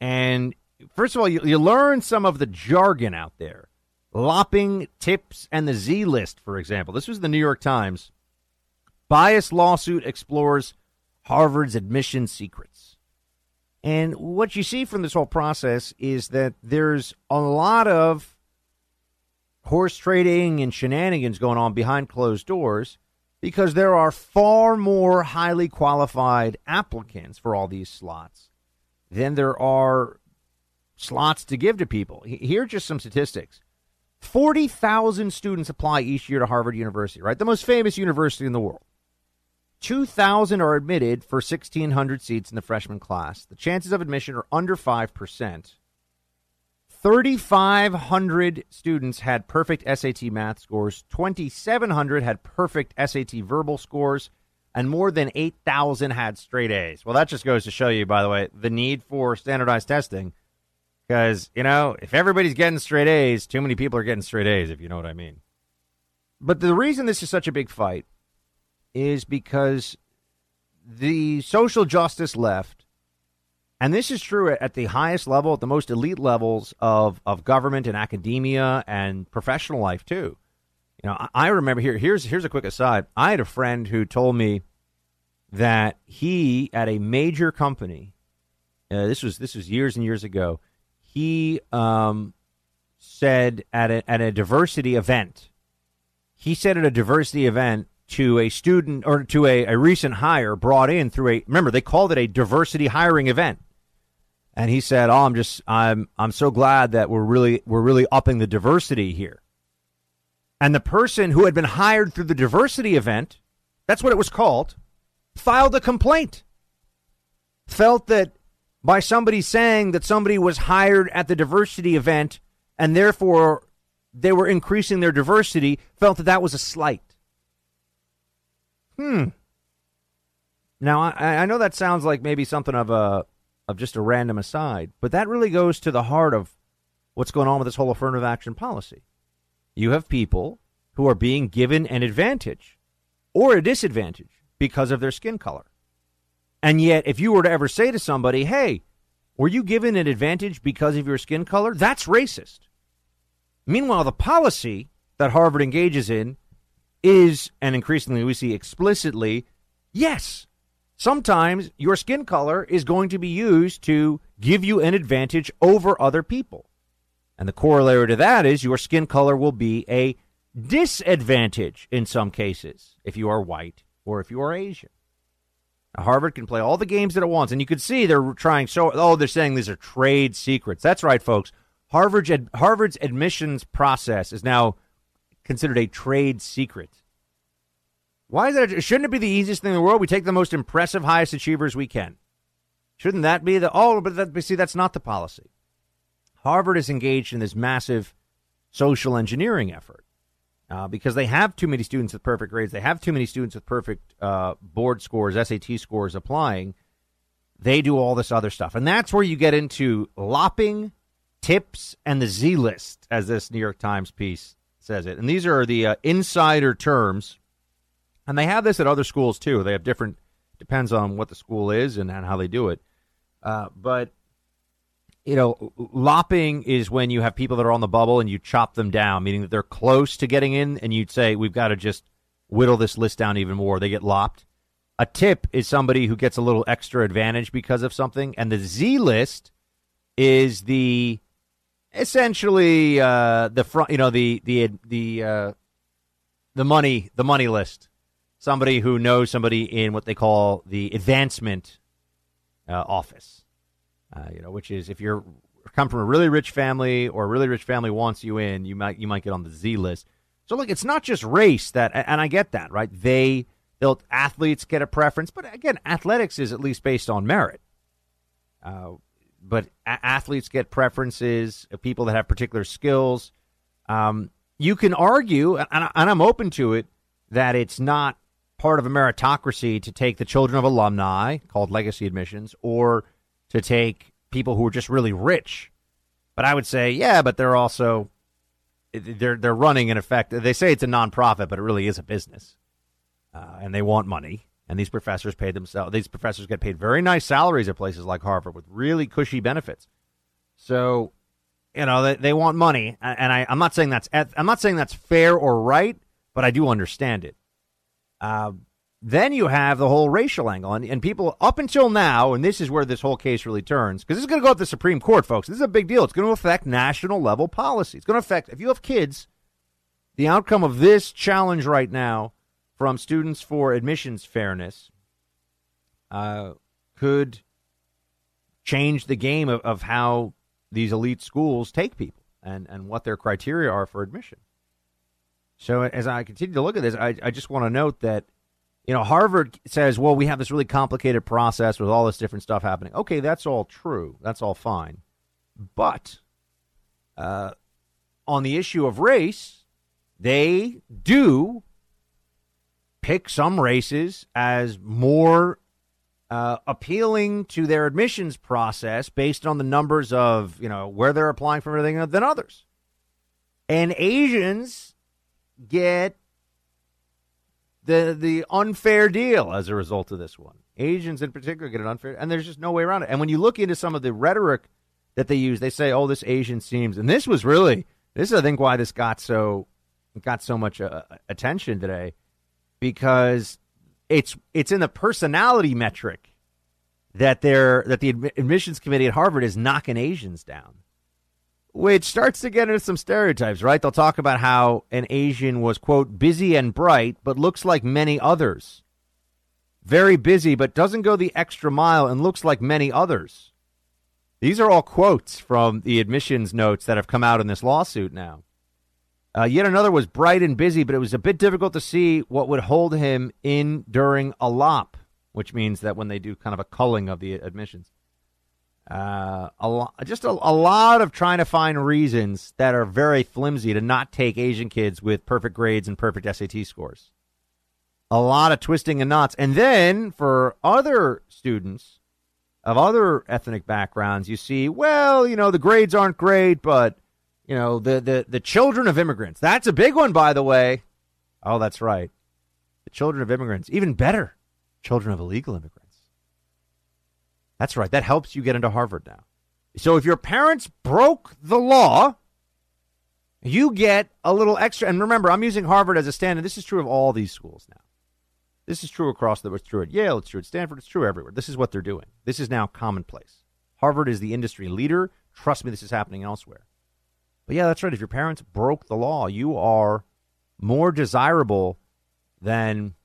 And first of all, you, you learn some of the jargon out there. Lopping, tips, and the Z list, for example. This was the New York Times. Bias lawsuit explores Harvard's admission secrets. And what you see from this whole process is that there's a lot of horse trading and shenanigans going on behind closed doors because there are far more highly qualified applicants for all these slots than there are slots to give to people. Here are just some statistics 40,000 students apply each year to Harvard University, right? The most famous university in the world. 2,000 are admitted for 1,600 seats in the freshman class. The chances of admission are under 5%. 3,500 students had perfect SAT math scores, 2,700 had perfect SAT verbal scores, and more than 8,000 had straight A's. Well, that just goes to show you, by the way, the need for standardized testing. Because, you know, if everybody's getting straight A's, too many people are getting straight A's, if you know what I mean. But the reason this is such a big fight is because the social justice left and this is true at the highest level, at the most elite levels of, of government and academia and professional life too. You know, I, remember here. Here's here's a quick aside. I had a friend who told me that he at a major company. Uh, this was this was years and years ago. He um, said at a, at a diversity event. He said at a diversity event to a student or to a, a recent hire brought in through a remember they called it a diversity hiring event and he said, "Oh, I'm just I'm I'm so glad that we're really we're really upping the diversity here." And the person who had been hired through the diversity event, that's what it was called, filed a complaint. Felt that by somebody saying that somebody was hired at the diversity event and therefore they were increasing their diversity, felt that that was a slight. Hmm. Now, I, I know that sounds like maybe something of a of just a random aside, but that really goes to the heart of what's going on with this whole affirmative action policy. You have people who are being given an advantage or a disadvantage because of their skin color. And yet, if you were to ever say to somebody, hey, were you given an advantage because of your skin color? That's racist. Meanwhile, the policy that Harvard engages in is, and increasingly we see explicitly, yes, sometimes your skin color is going to be used to give you an advantage over other people. And the corollary to that is your skin color will be a disadvantage in some cases if you are white or if you are Asian. Now, Harvard can play all the games that it wants, and you can see they're trying so. Oh, they're saying these are trade secrets. That's right, folks. Harvard's Harvard's admissions process is now considered a trade secret. Why is that? Shouldn't it be the easiest thing in the world? We take the most impressive, highest achievers we can. Shouldn't that be the oh? But, that, see, that's not the policy. Harvard is engaged in this massive social engineering effort uh, because they have too many students with perfect grades. They have too many students with perfect uh, board scores, SAT scores applying. They do all this other stuff, and that's where you get into lopping, tips, and the Z list, as this New York Times piece says it. And these are the uh, insider terms and they have this at other schools too. They have different, depends on what the school is and, and how they do it. Uh, but, you know, lopping is when you have people that are on the bubble and you chop them down, meaning that they're close to getting in, and you'd say, we've got to just whittle this list down even more. They get lopped. A tip is somebody who gets a little extra advantage because of something. And the Z list is the essentially uh, the front, you know, the the the uh, the money the money list. Somebody who knows somebody in what they call the advancement uh, office. Uh, you know, which is if you're come from a really rich family or a really rich family wants you in, you might you might get on the Z list. So look, it's not just race that, and I get that, right? They they'll athletes get a preference, but again, athletics is at least based on merit. Uh, but a- athletes get preferences, uh, people that have particular skills. Um, you can argue, and, and I'm open to it, that it's not part of a meritocracy to take the children of alumni, called legacy admissions, or to take people who are just really rich. But I would say, yeah, but they're also they're they're running in effect. They say it's a nonprofit, but it really is a business, uh, and they want money. And these professors pay themselves. These professors get paid very nice salaries at places like Harvard with really cushy benefits. So, you know, they, they want money, and I, I'm not saying that's I'm not saying that's fair or right, but I do understand it. Uh, then you have the whole racial angle, and, and people up until now, and this is where this whole case really turns, because this is going to go up the Supreme Court, folks. This is a big deal. It's going to affect national level policy. It's going to affect if you have kids. The outcome of this challenge right now from Students for Admissions Fairness uh, could change the game of, of how these elite schools take people and, and what their criteria are for admission. So as I continue to look at this, I, I just want to note that, you know, Harvard says, well, we have this really complicated process with all this different stuff happening. Okay, that's all true. That's all fine. But uh, on the issue of race, they do pick some races as more uh, appealing to their admissions process based on the numbers of you know where they're applying for everything than others. And Asians get the the unfair deal as a result of this one. Asians in particular get an unfair, and there's just no way around it. And when you look into some of the rhetoric that they use, they say, "Oh, this Asian seems," and this was really this is I think why this got so got so much uh, attention today because it's it's in the personality metric that they're that the admissions committee at Harvard is knocking Asians down, which starts to get into some stereotypes. Right? They'll talk about how an Asian was quote busy and bright, but looks like many others. Very busy, but doesn't go the extra mile and looks like many others. These are all quotes from the admissions notes that have come out in this lawsuit now. Uh, yet another was bright and busy, but it was a bit difficult to see what would hold him in during a lop, which means that when they do kind of a culling of the admissions. Uh, a just a, a lot of trying to find reasons that are very flimsy to not take Asian kids with perfect grades and perfect SAT scores. A lot of twisting and knots. And then for other students of other ethnic backgrounds, you see, well, you know, the grades aren't great, but you know, the, the, the children of immigrants. That's a big one, by the way. Oh, that's right. The children of immigrants. Even better, children of illegal immigrants. That's right. That helps you get into Harvard now. So if your parents broke the law, you get a little extra. And remember, I'm using Harvard as a stand, and this is true of all these schools now. This is true across the. board. It's true at Yale. It's true at Stanford. It's true everywhere. This is what they're doing. This is now commonplace. Harvard is the industry leader. Trust me, this is happening elsewhere. But yeah, that's right. If your parents broke the law, you are more desirable than,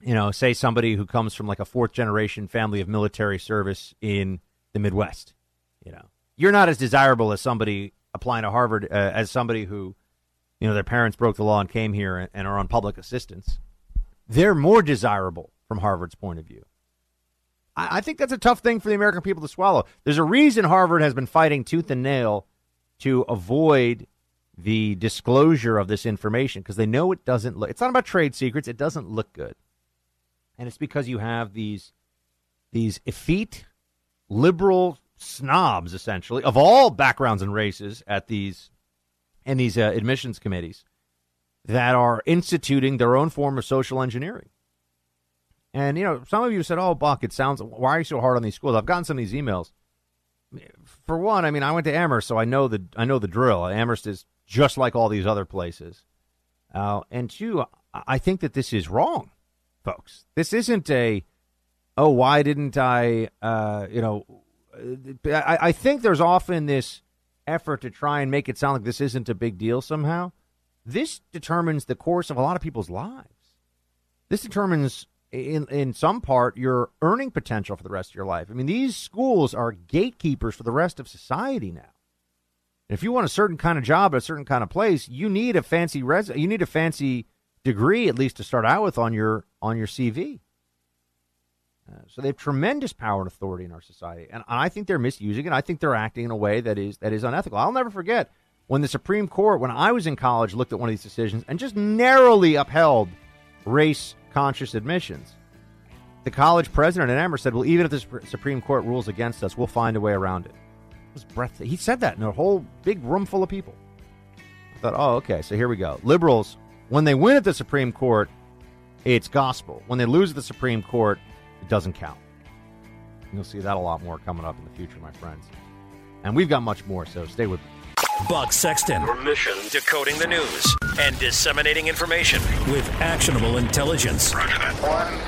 you know, say somebody who comes from like a fourth generation family of military service in the Midwest. You know, you're not as desirable as somebody applying to Harvard uh, as somebody who, you know, their parents broke the law and came here and, and are on public assistance. They're more desirable from Harvard's point of view. I, I think that's a tough thing for the American people to swallow. There's a reason Harvard has been fighting tooth and nail to avoid the disclosure of this information because they know it doesn't look it's not about trade secrets it doesn't look good and it's because you have these these effete liberal snobs essentially of all backgrounds and races at these and these uh, admissions committees that are instituting their own form of social engineering and you know some of you said oh buck it sounds why are you so hard on these schools i've gotten some of these emails for one, I mean, I went to Amherst, so I know the I know the drill. Amherst is just like all these other places. Uh, and two, I think that this is wrong, folks. This isn't a oh, why didn't I? Uh, you know, I, I think there's often this effort to try and make it sound like this isn't a big deal somehow. This determines the course of a lot of people's lives. This determines, in in some part, your earning potential for the rest of your life. I mean, these schools are gatekeepers for the rest of society now. If you want a certain kind of job at a certain kind of place, you need a fancy res- you need a fancy degree at least to start out with on your on your CV. Uh, so they have tremendous power and authority in our society, and I think they're misusing it. I think they're acting in a way that is that is unethical. I'll never forget when the Supreme Court, when I was in college, looked at one of these decisions and just narrowly upheld race conscious admissions. The college president at Amherst said, "Well, even if the Supreme Court rules against us, we'll find a way around it." It was breathtaking. He said that in a whole big room full of people. I thought, "Oh, okay, so here we go." Liberals, when they win at the Supreme Court, it's gospel. When they lose the Supreme Court, it doesn't count. You'll see that a lot more coming up in the future, my friends. And we've got much more, so stay with me. Buck Sexton. Your mission decoding the news and disseminating information with actionable intelligence. One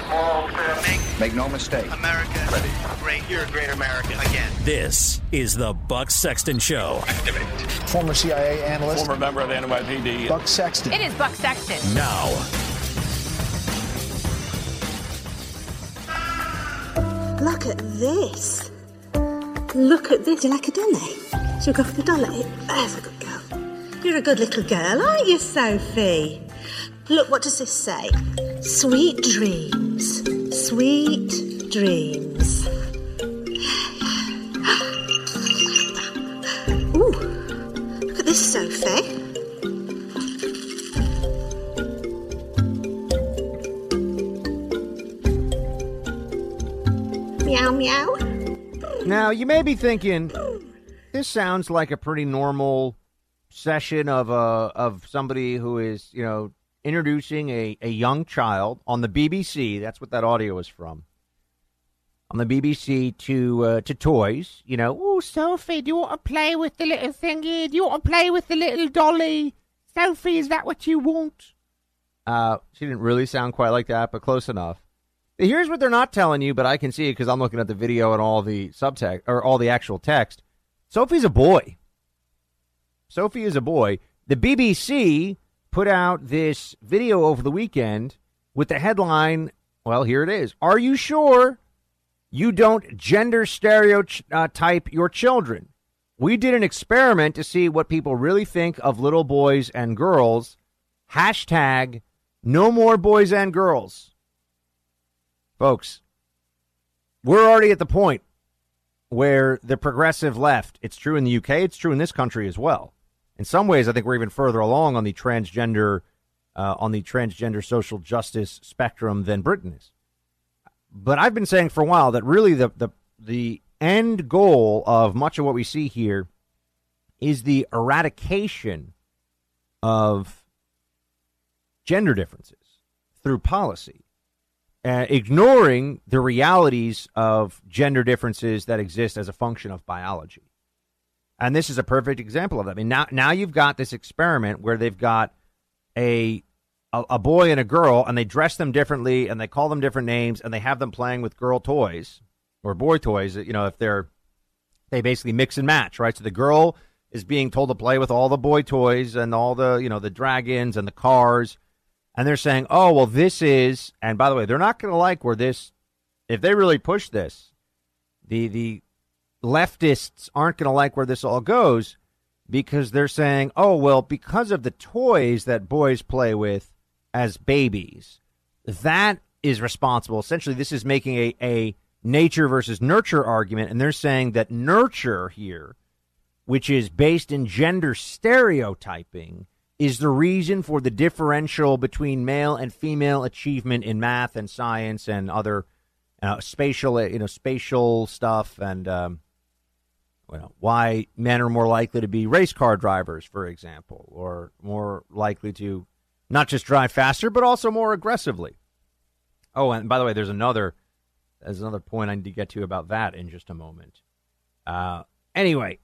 small step. Make, Make no mistake. America Ready. great. You're a great American again. This is the Buck Sexton Show. Former CIA analyst. Former member of the NYPD. Buck Sexton. It is Buck Sexton. Now, Look at this. Look at this. You like a dolly? Should we go for the dolly? There's a good girl. You're a good little girl, aren't you, Sophie? Look, what does this say? Sweet dreams. Sweet dreams. Ooh, look at this, Sophie. Meow, meow. Now, you may be thinking, this sounds like a pretty normal session of uh, of somebody who is, you know, introducing a, a young child on the BBC. That's what that audio is from. On the BBC to uh, to toys, you know. Oh, Sophie, do you want to play with the little thingy? Do you want to play with the little dolly? Sophie, is that what you want? Uh, she didn't really sound quite like that, but close enough. Here's what they're not telling you, but I can see it because I'm looking at the video and all the subtext or all the actual text. Sophie's a boy. Sophie is a boy. The BBC put out this video over the weekend with the headline. Well, here it is. Are you sure you don't gender stereotype uh, your children? We did an experiment to see what people really think of little boys and girls. Hashtag no more boys and girls. Folks, we're already at the point where the progressive left, it's true in the UK, it's true in this country as well. In some ways, I think we're even further along on the transgender uh, on the transgender social justice spectrum than Britain is. But I've been saying for a while that really the the the end goal of much of what we see here is the eradication of gender differences through policy uh, ignoring the realities of gender differences that exist as a function of biology. And this is a perfect example of that. I mean, now now you've got this experiment where they've got a, a a boy and a girl, and they dress them differently, and they call them different names, and they have them playing with girl toys or boy toys. You know, if they're they basically mix and match, right? So the girl is being told to play with all the boy toys and all the you know the dragons and the cars and they're saying, "Oh, well, this is." And by the way, they're not going to like where this. If they really push this, the the leftists aren't going to like where this all goes because they're saying, "Oh, well, because of the toys that boys play with as babies, that is responsible." Essentially, this is making a a nature versus nurture argument, and they're saying that nurture here, which is based in gender stereotyping is the reason for the differential between male and female achievement in math and science and other uh, spatial, you know, spatial stuff, and um, well, why men are more likely to be race car drivers, for example, or more likely to not just drive faster but also more aggressively. Oh, and by the way, there's another there's another point I need to get to about that in just a moment. Uh, anyway,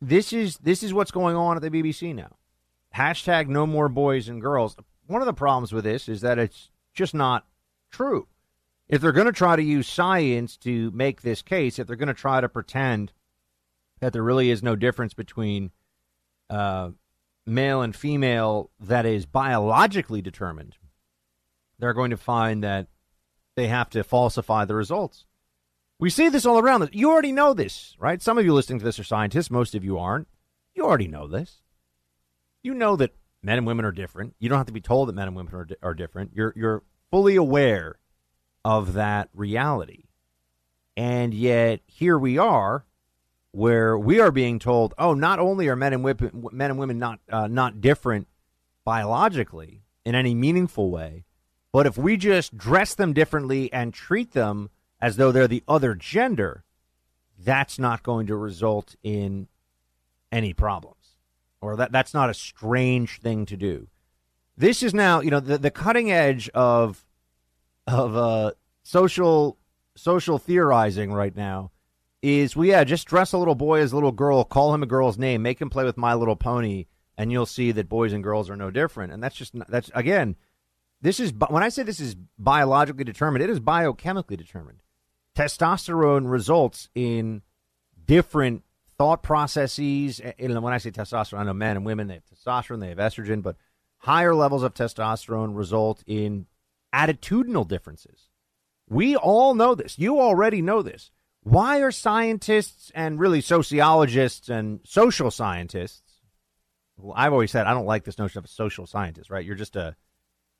this is this is what's going on at the BBC now hashtag no more boys and girls. One of the problems with this is that it's just not true. If they're going to try to use science to make this case, if they're going to try to pretend that there really is no difference between uh, male and female that is biologically determined, they're going to find that they have to falsify the results. We see this all around. You already know this, right? Some of you listening to this are scientists. Most of you aren't. You already know this. You know that men and women are different. You don't have to be told that men and women are, are different. You're you're fully aware of that reality. And yet here we are where we are being told, "Oh, not only are men and women men and women not uh, not different biologically in any meaningful way, but if we just dress them differently and treat them as though they're the other gender, that's not going to result in any problems, or that that's not a strange thing to do. This is now, you know, the, the cutting edge of of uh, social social theorizing right now is well, yeah, just dress a little boy as a little girl, call him a girl's name, make him play with My Little Pony, and you'll see that boys and girls are no different. And that's just that's again, this is when I say this is biologically determined, it is biochemically determined. Testosterone results in different thought processes. And when I say testosterone, I know men and women they have testosterone, they have estrogen, but higher levels of testosterone result in attitudinal differences. We all know this. You already know this. Why are scientists and really sociologists and social scientists? Well, I've always said I don't like this notion of a social scientist, right? You're just a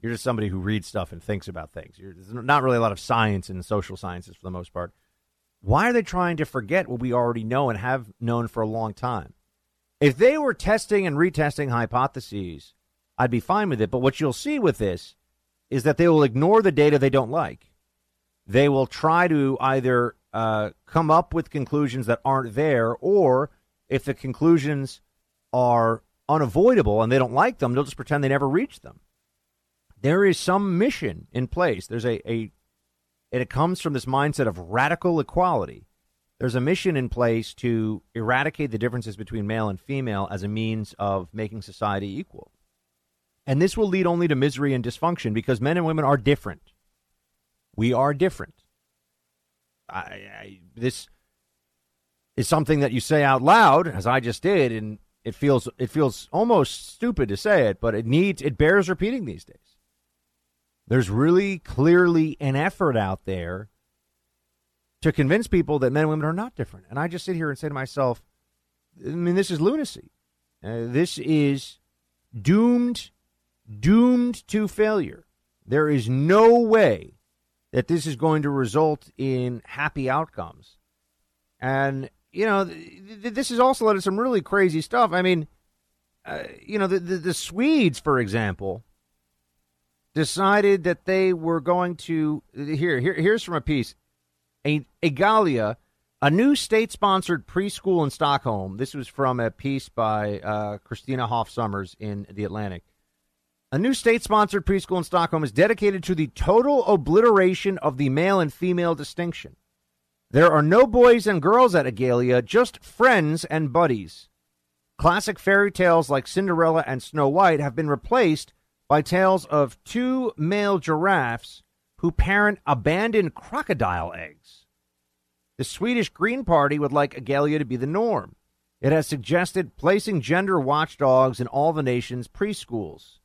you're just somebody who reads stuff and thinks about things. You're, there's not really a lot of science in social sciences for the most part. Why are they trying to forget what we already know and have known for a long time? If they were testing and retesting hypotheses, I'd be fine with it. But what you'll see with this is that they will ignore the data they don't like. They will try to either uh, come up with conclusions that aren't there, or if the conclusions are unavoidable and they don't like them, they'll just pretend they never reached them. There is some mission in place. There's a, a and it comes from this mindset of radical equality. There's a mission in place to eradicate the differences between male and female as a means of making society equal. And this will lead only to misery and dysfunction because men and women are different. We are different. I, I, this is something that you say out loud, as I just did, and it feels it feels almost stupid to say it, but it needs it bears repeating these days. There's really clearly an effort out there to convince people that men and women are not different, and I just sit here and say to myself, I mean, this is lunacy. Uh, this is doomed doomed to failure. There is no way that this is going to result in happy outcomes. And, you know, th- th- this has also led to some really crazy stuff. I mean, uh, you know, the, the, the Swedes, for example, decided that they were going to. Here, here here's from a piece. A, Egalia, a new state sponsored preschool in Stockholm. This was from a piece by uh, Christina Hoff Sommers in The Atlantic. A new state sponsored preschool in Stockholm is dedicated to the total obliteration of the male and female distinction. There are no boys and girls at Egalia, just friends and buddies. Classic fairy tales like Cinderella and Snow White have been replaced by tales of two male giraffes who parent abandoned crocodile eggs. The Swedish Green Party would like Egalia to be the norm. It has suggested placing gender watchdogs in all the nation's preschools.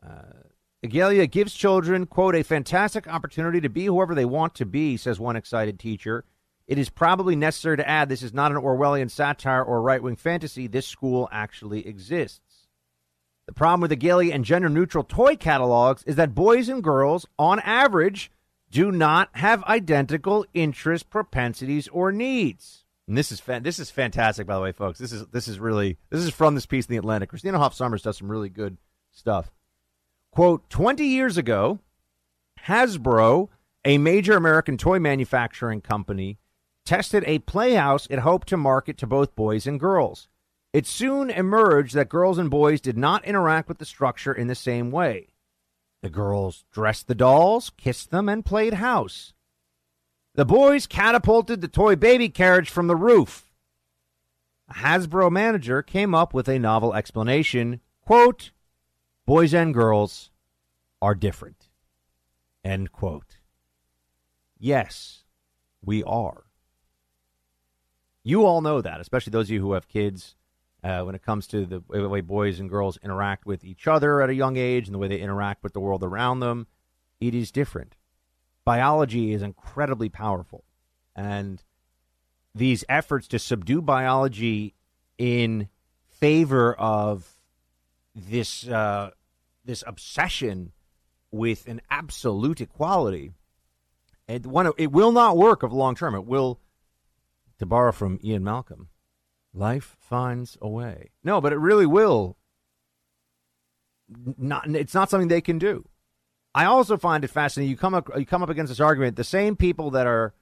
Uh, Egalia gives children, quote, a fantastic opportunity to be whoever they want to be, says one excited teacher. It is probably necessary to add this is not an Orwellian satire or right wing fantasy. This school actually exists. The problem with Egalia and gender neutral toy catalogs is that boys and girls, on average, do not have identical interests, propensities, or needs. And this is this is fantastic, by the way, folks. This is this is really this is from this piece in the Atlantic. Christina Hoff Sommers does some really good stuff. Quote, 20 years ago, Hasbro, a major American toy manufacturing company, tested a playhouse it hoped to market to both boys and girls. It soon emerged that girls and boys did not interact with the structure in the same way. The girls dressed the dolls, kissed them, and played house. The boys catapulted the toy baby carriage from the roof. A Hasbro manager came up with a novel explanation. Quote, boys and girls are different. End quote. Yes, we are. You all know that, especially those of you who have kids uh, when it comes to the way boys and girls interact with each other at a young age and the way they interact with the world around them. It is different. Biology is incredibly powerful. And these efforts to subdue biology in favor of this uh, this obsession with an absolute equality, it, one, it will not work of long term. It will, to borrow from Ian Malcolm, life finds a way. No, but it really will. Not, it's not something they can do. I also find it fascinating. You come up, you come up against this argument. The same people that are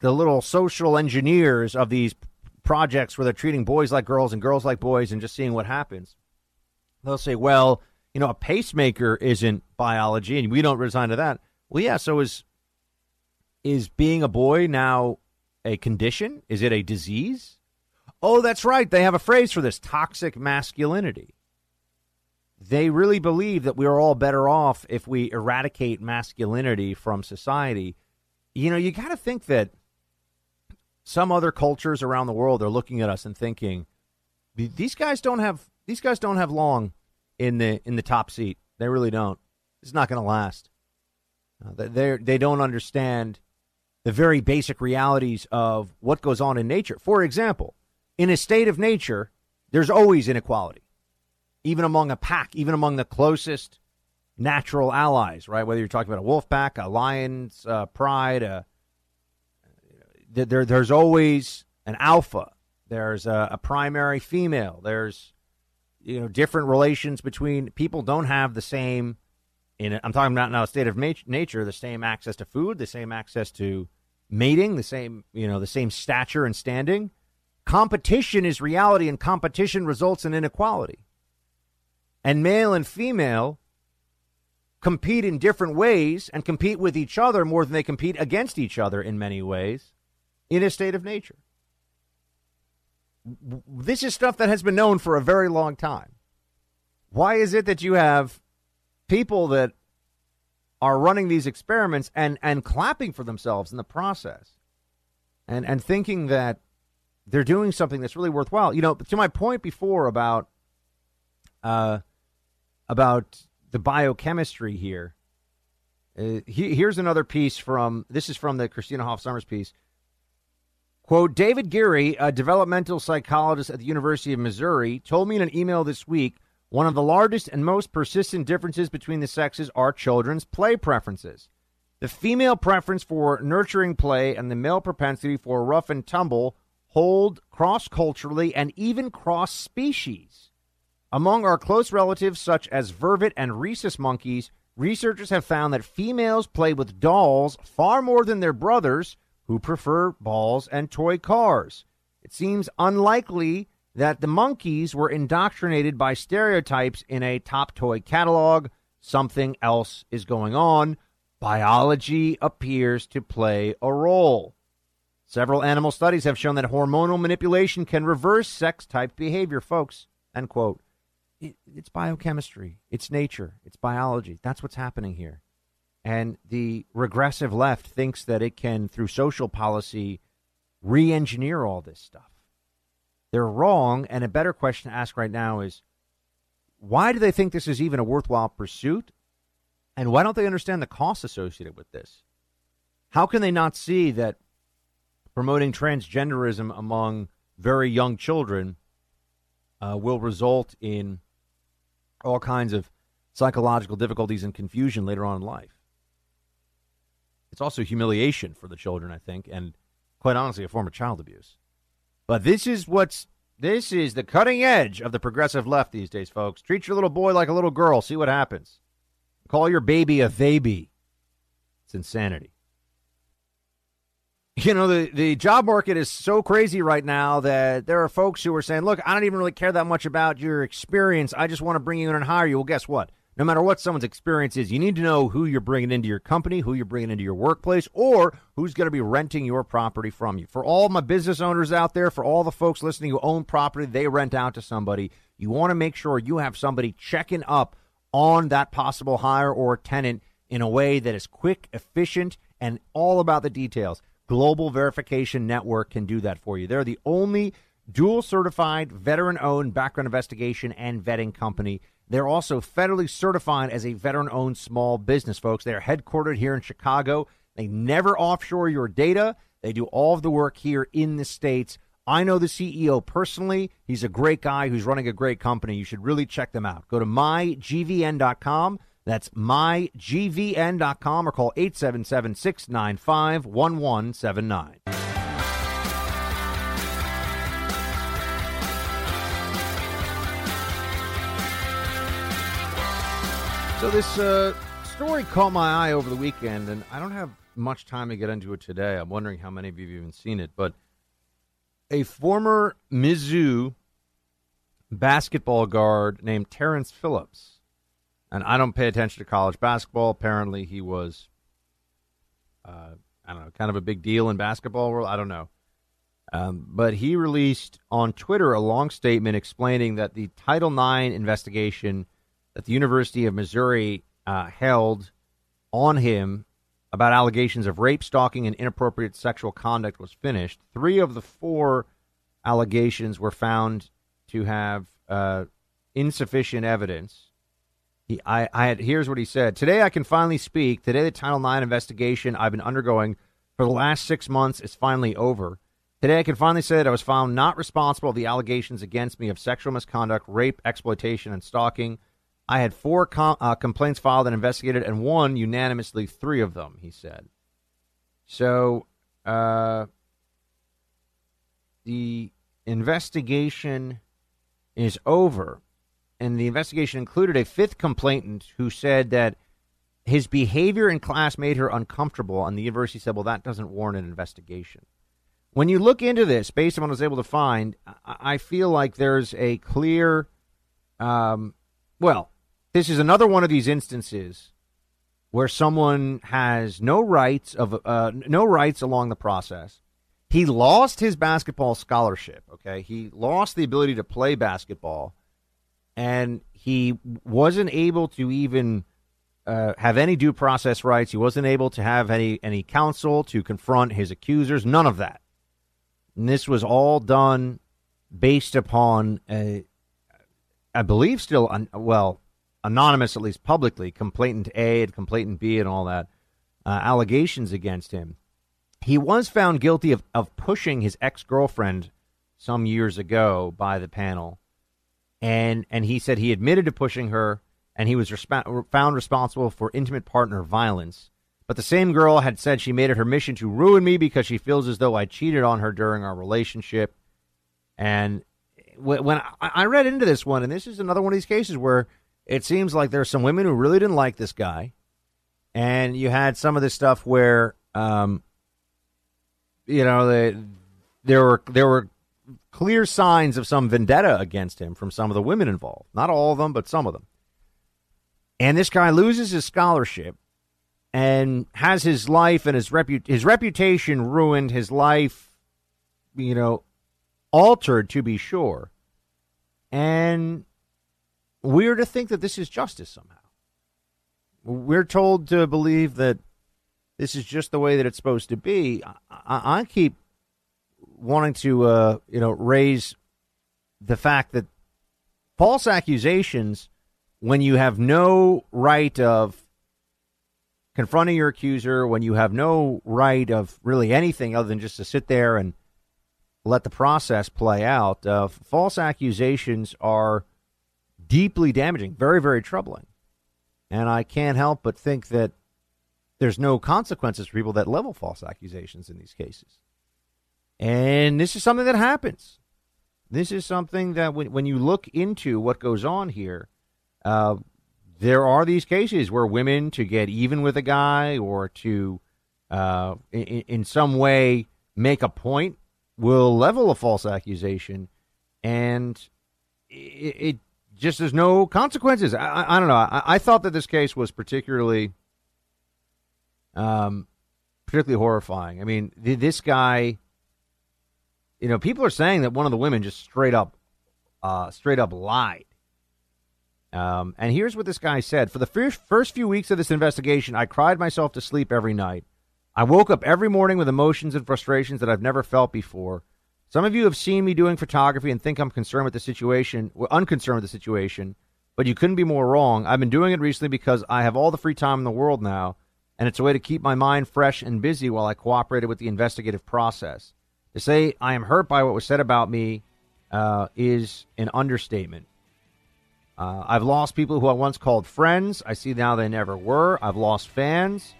the little social engineers of these projects where they're treating boys like girls and girls like boys and just seeing what happens. They'll say, "Well, you know, a pacemaker isn't biology, and we don't resign to that." Well, yeah. So is is being a boy now a condition? Is it a disease? Oh, that's right. They have a phrase for this: toxic masculinity. They really believe that we are all better off if we eradicate masculinity from society. You know, you got to think that some other cultures around the world are looking at us and thinking these guys don't have these guys don't have long in the in the top seat. They really don't. It's not going to last. Uh, they they don't understand the very basic realities of what goes on in nature. For example, in a state of nature, there's always inequality, even among a pack, even among the closest natural allies. Right? Whether you're talking about a wolf pack, a lion's uh, pride, a there, there's always an alpha. There's a, a primary female. There's you know different relations between people. Don't have the same. In I'm talking about now a state of nature, the same access to food, the same access to mating, the same you know the same stature and standing. Competition is reality, and competition results in inequality. And male and female compete in different ways and compete with each other more than they compete against each other in many ways in a state of nature. This is stuff that has been known for a very long time. Why is it that you have people that are running these experiments and, and clapping for themselves in the process and, and thinking that they're doing something that's really worthwhile? You know, to my point before about uh, about the biochemistry here, uh, he, here's another piece from this is from the Christina Hoff Sommers piece. Quote David Geary, a developmental psychologist at the University of Missouri, told me in an email this week one of the largest and most persistent differences between the sexes are children's play preferences. The female preference for nurturing play and the male propensity for rough and tumble hold cross culturally and even cross species. Among our close relatives, such as vervet and rhesus monkeys, researchers have found that females play with dolls far more than their brothers who prefer balls and toy cars. It seems unlikely that the monkeys were indoctrinated by stereotypes in a top toy catalog. Something else is going on. Biology appears to play a role. Several animal studies have shown that hormonal manipulation can reverse sex type behavior, folks. End quote. It, it's biochemistry, it's nature, it's biology. That's what's happening here. And the regressive left thinks that it can, through social policy, re engineer all this stuff. They're wrong. And a better question to ask right now is why do they think this is even a worthwhile pursuit? And why don't they understand the costs associated with this? How can they not see that promoting transgenderism among very young children uh, will result in all kinds of psychological difficulties and confusion later on in life? It's also humiliation for the children, I think, and quite honestly, a form of child abuse. But this is what's this is the cutting edge of the progressive left these days, folks. Treat your little boy like a little girl. See what happens. Call your baby a baby. It's insanity. You know, the, the job market is so crazy right now that there are folks who are saying, look, I don't even really care that much about your experience. I just want to bring you in and hire you. Well, guess what? no matter what someone's experience is, you need to know who you're bringing into your company, who you're bringing into your workplace, or who's going to be renting your property from you. For all my business owners out there, for all the folks listening who own property, they rent out to somebody, you want to make sure you have somebody checking up on that possible hire or tenant in a way that is quick, efficient, and all about the details. Global Verification Network can do that for you. They're the only dual certified, veteran owned background investigation and vetting company. They're also federally certified as a veteran owned small business, folks. They're headquartered here in Chicago. They never offshore your data, they do all of the work here in the States. I know the CEO personally. He's a great guy who's running a great company. You should really check them out. Go to mygvn.com. That's mygvn.com or call 877 695 1179. So this uh, story caught my eye over the weekend, and I don't have much time to get into it today. I'm wondering how many of you have even seen it, but a former Mizzou basketball guard named Terrence Phillips, and I don't pay attention to college basketball. Apparently, he was, uh, I don't know, kind of a big deal in basketball world. I don't know. Um, but he released on Twitter a long statement explaining that the Title IX investigation that the University of Missouri uh, held on him about allegations of rape, stalking, and inappropriate sexual conduct was finished. Three of the four allegations were found to have uh, insufficient evidence. He, I, I had, here's what he said. Today I can finally speak. Today the Title IX investigation I've been undergoing for the last six months is finally over. Today I can finally say that I was found not responsible for the allegations against me of sexual misconduct, rape, exploitation, and stalking. I had four com- uh, complaints filed and investigated, and won unanimously three of them. He said. So, uh, the investigation is over, and the investigation included a fifth complainant who said that his behavior in class made her uncomfortable, and the university said, "Well, that doesn't warrant an investigation." When you look into this, based on what I was able to find, I feel like there's a clear, um, well, this is another one of these instances where someone has no rights of uh, no rights along the process. He lost his basketball scholarship. Okay, he lost the ability to play basketball, and he wasn't able to even uh, have any due process rights. He wasn't able to have any any counsel to confront his accusers. None of that. And this was all done based upon, a, I believe, still well anonymous, at least publicly, complainant A and complainant B and all that, uh, allegations against him. He was found guilty of, of pushing his ex girlfriend some years ago by the panel. And, and he said he admitted to pushing her and he was resp- found responsible for intimate partner violence. But the same girl had said she made it her mission to ruin me because she feels as though I cheated on her during our relationship. And when I read into this one, and this is another one of these cases where it seems like there's some women who really didn't like this guy, and you had some of this stuff where, um, you know, the, there were there were clear signs of some vendetta against him from some of the women involved. Not all of them, but some of them. And this guy loses his scholarship and has his life and his repu- his reputation ruined, his life, you know, altered to be sure. And we're to think that this is justice somehow. We're told to believe that this is just the way that it's supposed to be. I, I keep wanting to, uh, you know, raise the fact that false accusations, when you have no right of confronting your accuser, when you have no right of really anything other than just to sit there and let the process play out, uh, false accusations are deeply damaging, very, very troubling. And I can't help but think that there's no consequences for people that level false accusations in these cases. And this is something that happens. This is something that when, when you look into what goes on here, uh, there are these cases where women, to get even with a guy or to uh, in, in some way make a point, will level a false accusation. And it, it just there's no consequences. I, I, don't know. I, I, thought that this case was particularly, um, particularly horrifying. I mean, th- this guy. You know, people are saying that one of the women just straight up, uh, straight up lied. Um, and here's what this guy said: For the first first few weeks of this investigation, I cried myself to sleep every night. I woke up every morning with emotions and frustrations that I've never felt before. Some of you have seen me doing photography and think I'm concerned with the situation, well, unconcerned with the situation, but you couldn't be more wrong. I've been doing it recently because I have all the free time in the world now, and it's a way to keep my mind fresh and busy while I cooperated with the investigative process. To say I am hurt by what was said about me uh, is an understatement. Uh, I've lost people who I once called friends. I see now they never were. I've lost fans,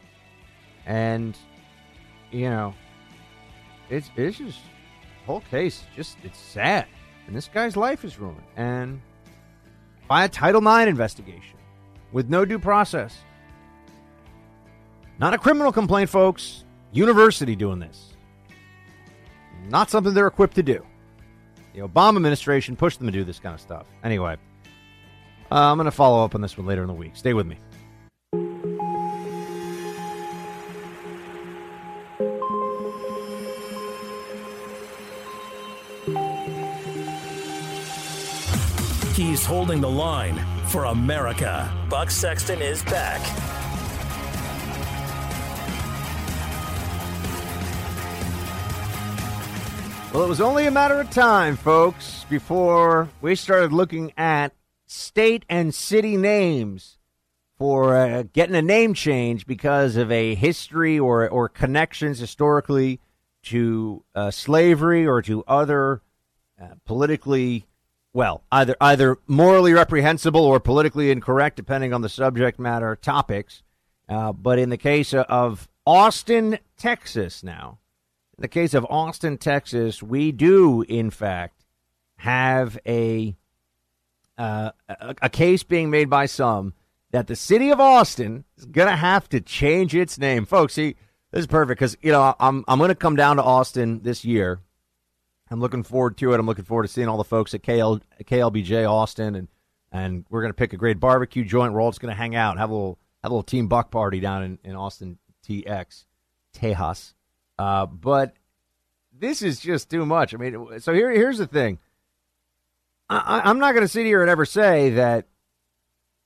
and you know, it's it's just whole case just it's sad, and this guy's life is ruined, and by a Title IX investigation with no due process. Not a criminal complaint, folks. University doing this. Not something they're equipped to do. The Obama administration pushed them to do this kind of stuff. Anyway, uh, I'm going to follow up on this one later in the week. Stay with me. He's holding the line for America. Buck Sexton is back. Well, it was only a matter of time, folks, before we started looking at state and city names for uh, getting a name change because of a history or, or connections historically to uh, slavery or to other uh, politically, well, either either morally reprehensible or politically incorrect, depending on the subject matter topics. Uh, but in the case of Austin, Texas, now in the case of Austin, Texas, we do, in fact, have a, uh, a, a case being made by some that the city of Austin is going to have to change its name. Folks, see, this is perfect because, you know, I'm, I'm going to come down to Austin this year. I'm looking forward to it. I'm looking forward to seeing all the folks at KL, KLBJ Austin, and, and we're going to pick a great barbecue joint. We're all just going to hang out, have a little, have a little team buck party down in, in Austin, TX, Tejas. Uh, but this is just too much. I mean, so here, here's the thing. I, I'm not going to sit here and ever say that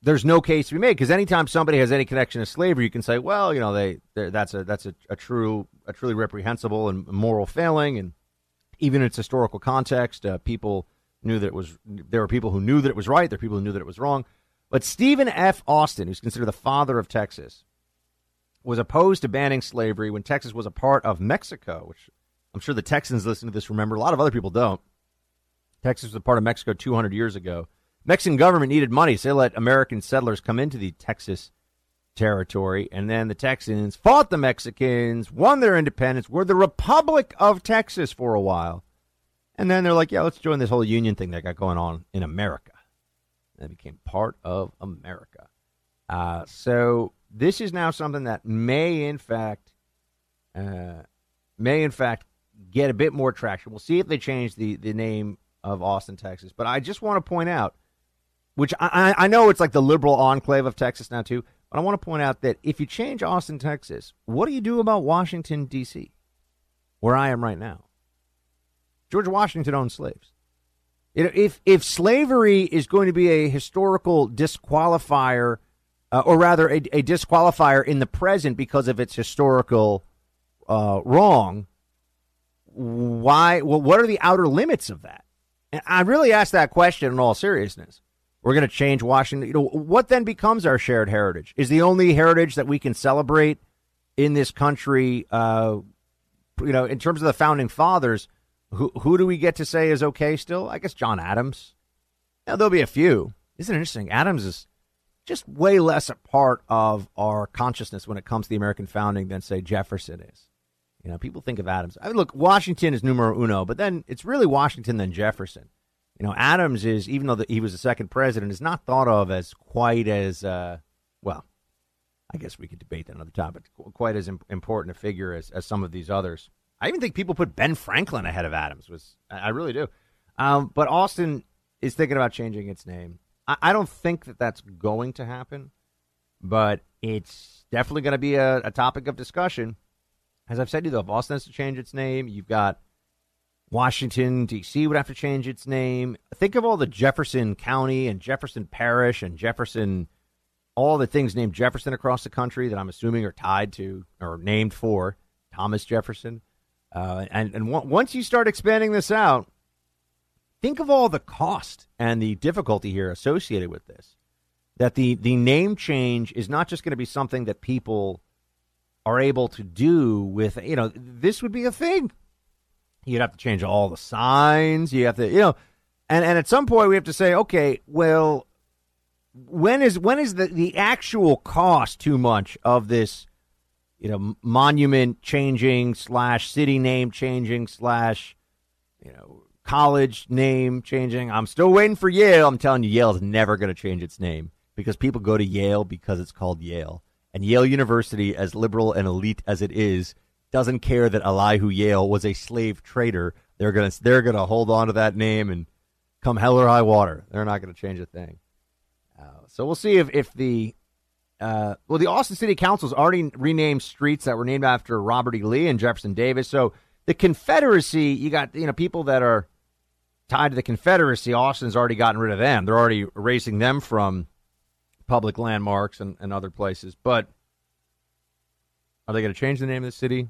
there's no case to be made because anytime somebody has any connection to slavery, you can say, well, you know, they that's a that's a, a true a truly reprehensible and moral failing, and even in its historical context, uh, people knew that it was there were people who knew that it was right, there were people who knew that it was wrong. But Stephen F. Austin, who's considered the father of Texas, was opposed to banning slavery when Texas was a part of Mexico, which I'm sure the Texans listen to this remember. A lot of other people don't. Texas was a part of Mexico 200 years ago. Mexican government needed money, so they let American settlers come into the Texas territory, and then the Texans fought the Mexicans, won their independence, were the Republic of Texas for a while, and then they're like, "Yeah, let's join this whole union thing that got going on in America." And they became part of America. Uh, so this is now something that may, in fact, uh, may in fact get a bit more traction. We'll see if they change the the name of Austin, Texas. But I just want to point out, which I, I know it's like the liberal enclave of Texas now too. But I want to point out that if you change Austin, Texas, what do you do about Washington D.C., where I am right now? George Washington owned slaves. If if slavery is going to be a historical disqualifier uh, or rather a, a, disqualifier in the present because of its historical uh, wrong, why? Well, what are the outer limits of that? And I really ask that question in all seriousness. We're going to change Washington. You know, what then becomes our shared heritage? Is the only heritage that we can celebrate in this country? Uh, you know, in terms of the founding fathers, who who do we get to say is okay still? I guess John Adams. Now, there'll be a few. Isn't it interesting? Adams is just way less a part of our consciousness when it comes to the American founding than, say, Jefferson is. You know, people think of Adams. I mean, look, Washington is numero uno, but then it's really Washington than Jefferson. You know, Adams is, even though the, he was the second president, is not thought of as quite as, uh, well, I guess we could debate that another time, but quite as important a figure as, as some of these others. I even think people put Ben Franklin ahead of Adams. Was I really do? Um, but Austin is thinking about changing its name. I, I don't think that that's going to happen, but it's definitely going to be a, a topic of discussion. As I've said to you, though, if has to change its name, you've got Washington, D.C. would have to change its name. Think of all the Jefferson County and Jefferson Parish and Jefferson, all the things named Jefferson across the country that I'm assuming are tied to or named for Thomas Jefferson. Uh, and and w- once you start expanding this out, think of all the cost and the difficulty here associated with this. That the the name change is not just going to be something that people are able to do with you know this would be a thing. You'd have to change all the signs. You have to you know, and and at some point we have to say, okay, well, when is when is the the actual cost too much of this? You know, monument changing slash city name changing slash you know college name changing. I'm still waiting for Yale. I'm telling you, Yale's never going to change its name because people go to Yale because it's called Yale. And Yale University, as liberal and elite as it is, doesn't care that Elihu Yale was a slave trader. They're gonna they're gonna hold on to that name and come hell or high water. They're not gonna change a thing. Uh, so we'll see if if the uh, well the Austin City Council's already renamed streets that were named after Robert E. Lee and Jefferson Davis. So the Confederacy, you got you know people that are tied to the Confederacy. Austin's already gotten rid of them. They're already erasing them from public landmarks and, and other places. But are they going to change the name of the city?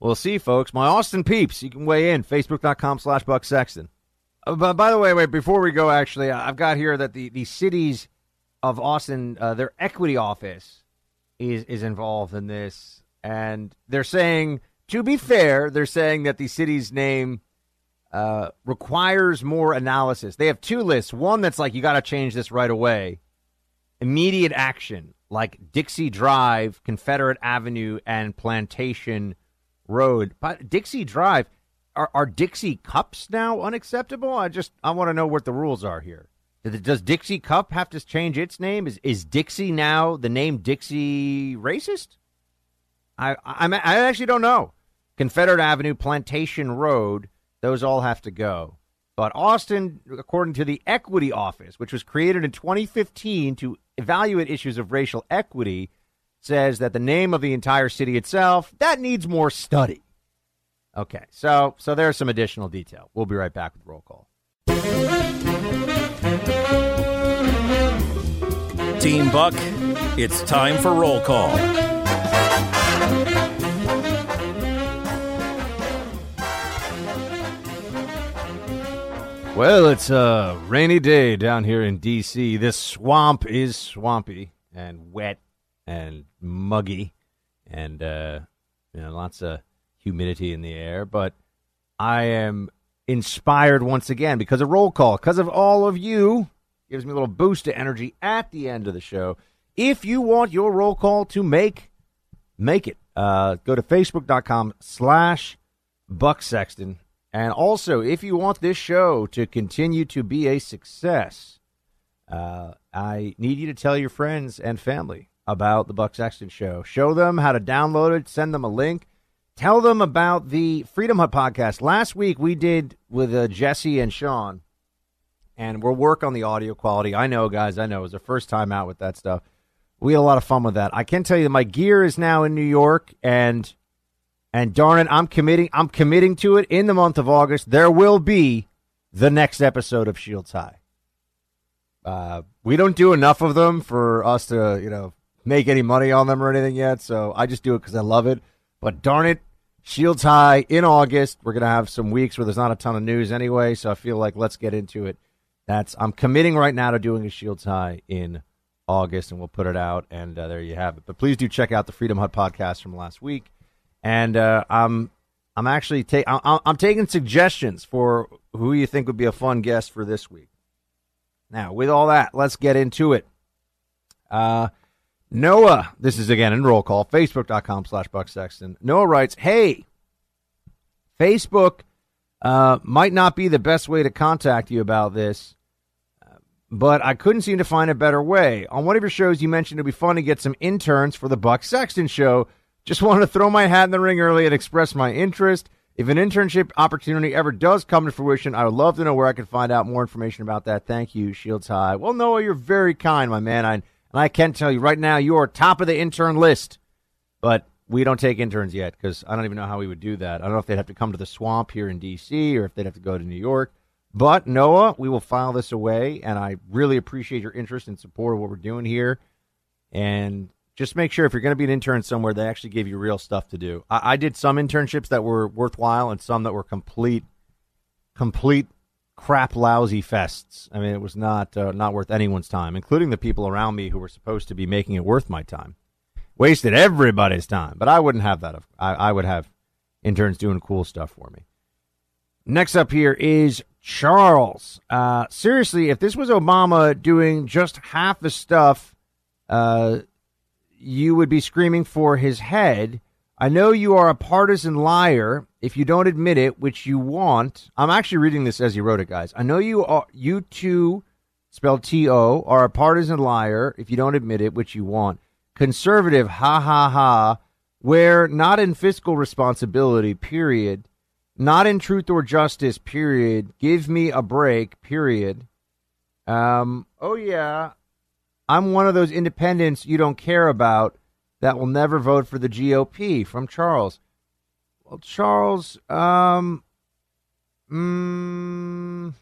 We'll see, folks. My Austin peeps, you can weigh in. Facebook.com slash Buck Sexton. Uh, but by the way, wait, before we go, actually, I've got here that the, the cities of Austin, uh, their equity office is, is involved in this. And they're saying, to be fair, they're saying that the city's name uh, requires more analysis. They have two lists. One that's like, you got to change this right away immediate action like Dixie Drive, Confederate Avenue, and Plantation Road. But Dixie Drive, are, are Dixie cups now unacceptable? I just I want to know what the rules are here. Does Dixie Cup have to change its name? Is is Dixie now the name Dixie racist? I I, I actually don't know. Confederate Avenue, Plantation Road, those all have to go. But Austin, according to the Equity Office, which was created in 2015 to evaluate issues of racial equity, says that the name of the entire city itself that needs more study. Okay, so so there's some additional detail. We'll be right back with roll call. Team Buck, it's time for roll call. Well, it's a rainy day down here in D.C. This swamp is swampy and wet and muggy and uh, you know, lots of humidity in the air. But I am inspired once again because of roll call, because of all of you. Gives me a little boost of energy at the end of the show. If you want your roll call to make, make it. Uh, go to facebook.com slash Buck Sexton and also, if you want this show to continue to be a success, uh, I need you to tell your friends and family about the Buck Sexton Show. Show them how to download it, send them a link, tell them about the Freedom Hut podcast. Last week we did with uh, Jesse and Sean, and we'll work on the audio quality. I know, guys, I know it was the first time out with that stuff. We had a lot of fun with that. I can tell you that my gear is now in New York, and and darn it, I'm committing. I'm committing to it. In the month of August, there will be the next episode of Shields High. Uh, we don't do enough of them for us to, you know, make any money on them or anything yet. So I just do it because I love it. But darn it, Shields High in August. We're gonna have some weeks where there's not a ton of news anyway. So I feel like let's get into it. That's I'm committing right now to doing a Shields High in August, and we'll put it out. And uh, there you have it. But please do check out the Freedom Hut podcast from last week and uh, I'm I'm actually I'm, I'm taking suggestions for who you think would be a fun guest for this week. Now, with all that, let's get into it. Uh, Noah, this is again in roll call, facebook.com slash Buck Sexton. Noah writes, Hey, Facebook uh, might not be the best way to contact you about this, but I couldn't seem to find a better way. On one of your shows, you mentioned it'd be fun to get some interns for the Buck Sexton show just wanted to throw my hat in the ring early and express my interest. If an internship opportunity ever does come to fruition, I would love to know where I can find out more information about that. Thank you, Shields High. Well, Noah, you're very kind, my man. I, and I can tell you right now, you are top of the intern list. But we don't take interns yet because I don't even know how we would do that. I don't know if they'd have to come to the swamp here in D.C. or if they'd have to go to New York. But Noah, we will file this away, and I really appreciate your interest and support of what we're doing here. And just make sure if you're going to be an intern somewhere, they actually give you real stuff to do. I, I did some internships that were worthwhile and some that were complete, complete crap lousy fests. I mean, it was not uh, not worth anyone's time, including the people around me who were supposed to be making it worth my time. Wasted everybody's time, but I wouldn't have that. I, I would have interns doing cool stuff for me. Next up here is Charles. Uh, seriously, if this was Obama doing just half the stuff, uh, you would be screaming for his head. I know you are a partisan liar if you don't admit it, which you want. I'm actually reading this as you wrote it, guys. I know you are. You too, spelled T O, are a partisan liar if you don't admit it, which you want. Conservative, ha ha ha. Where not in fiscal responsibility, period not in truth or justice, period. Give me a break, period. Um, oh, yeah. I'm one of those independents you don't care about that will never vote for the GOP from Charles. Well, Charles, um, mm,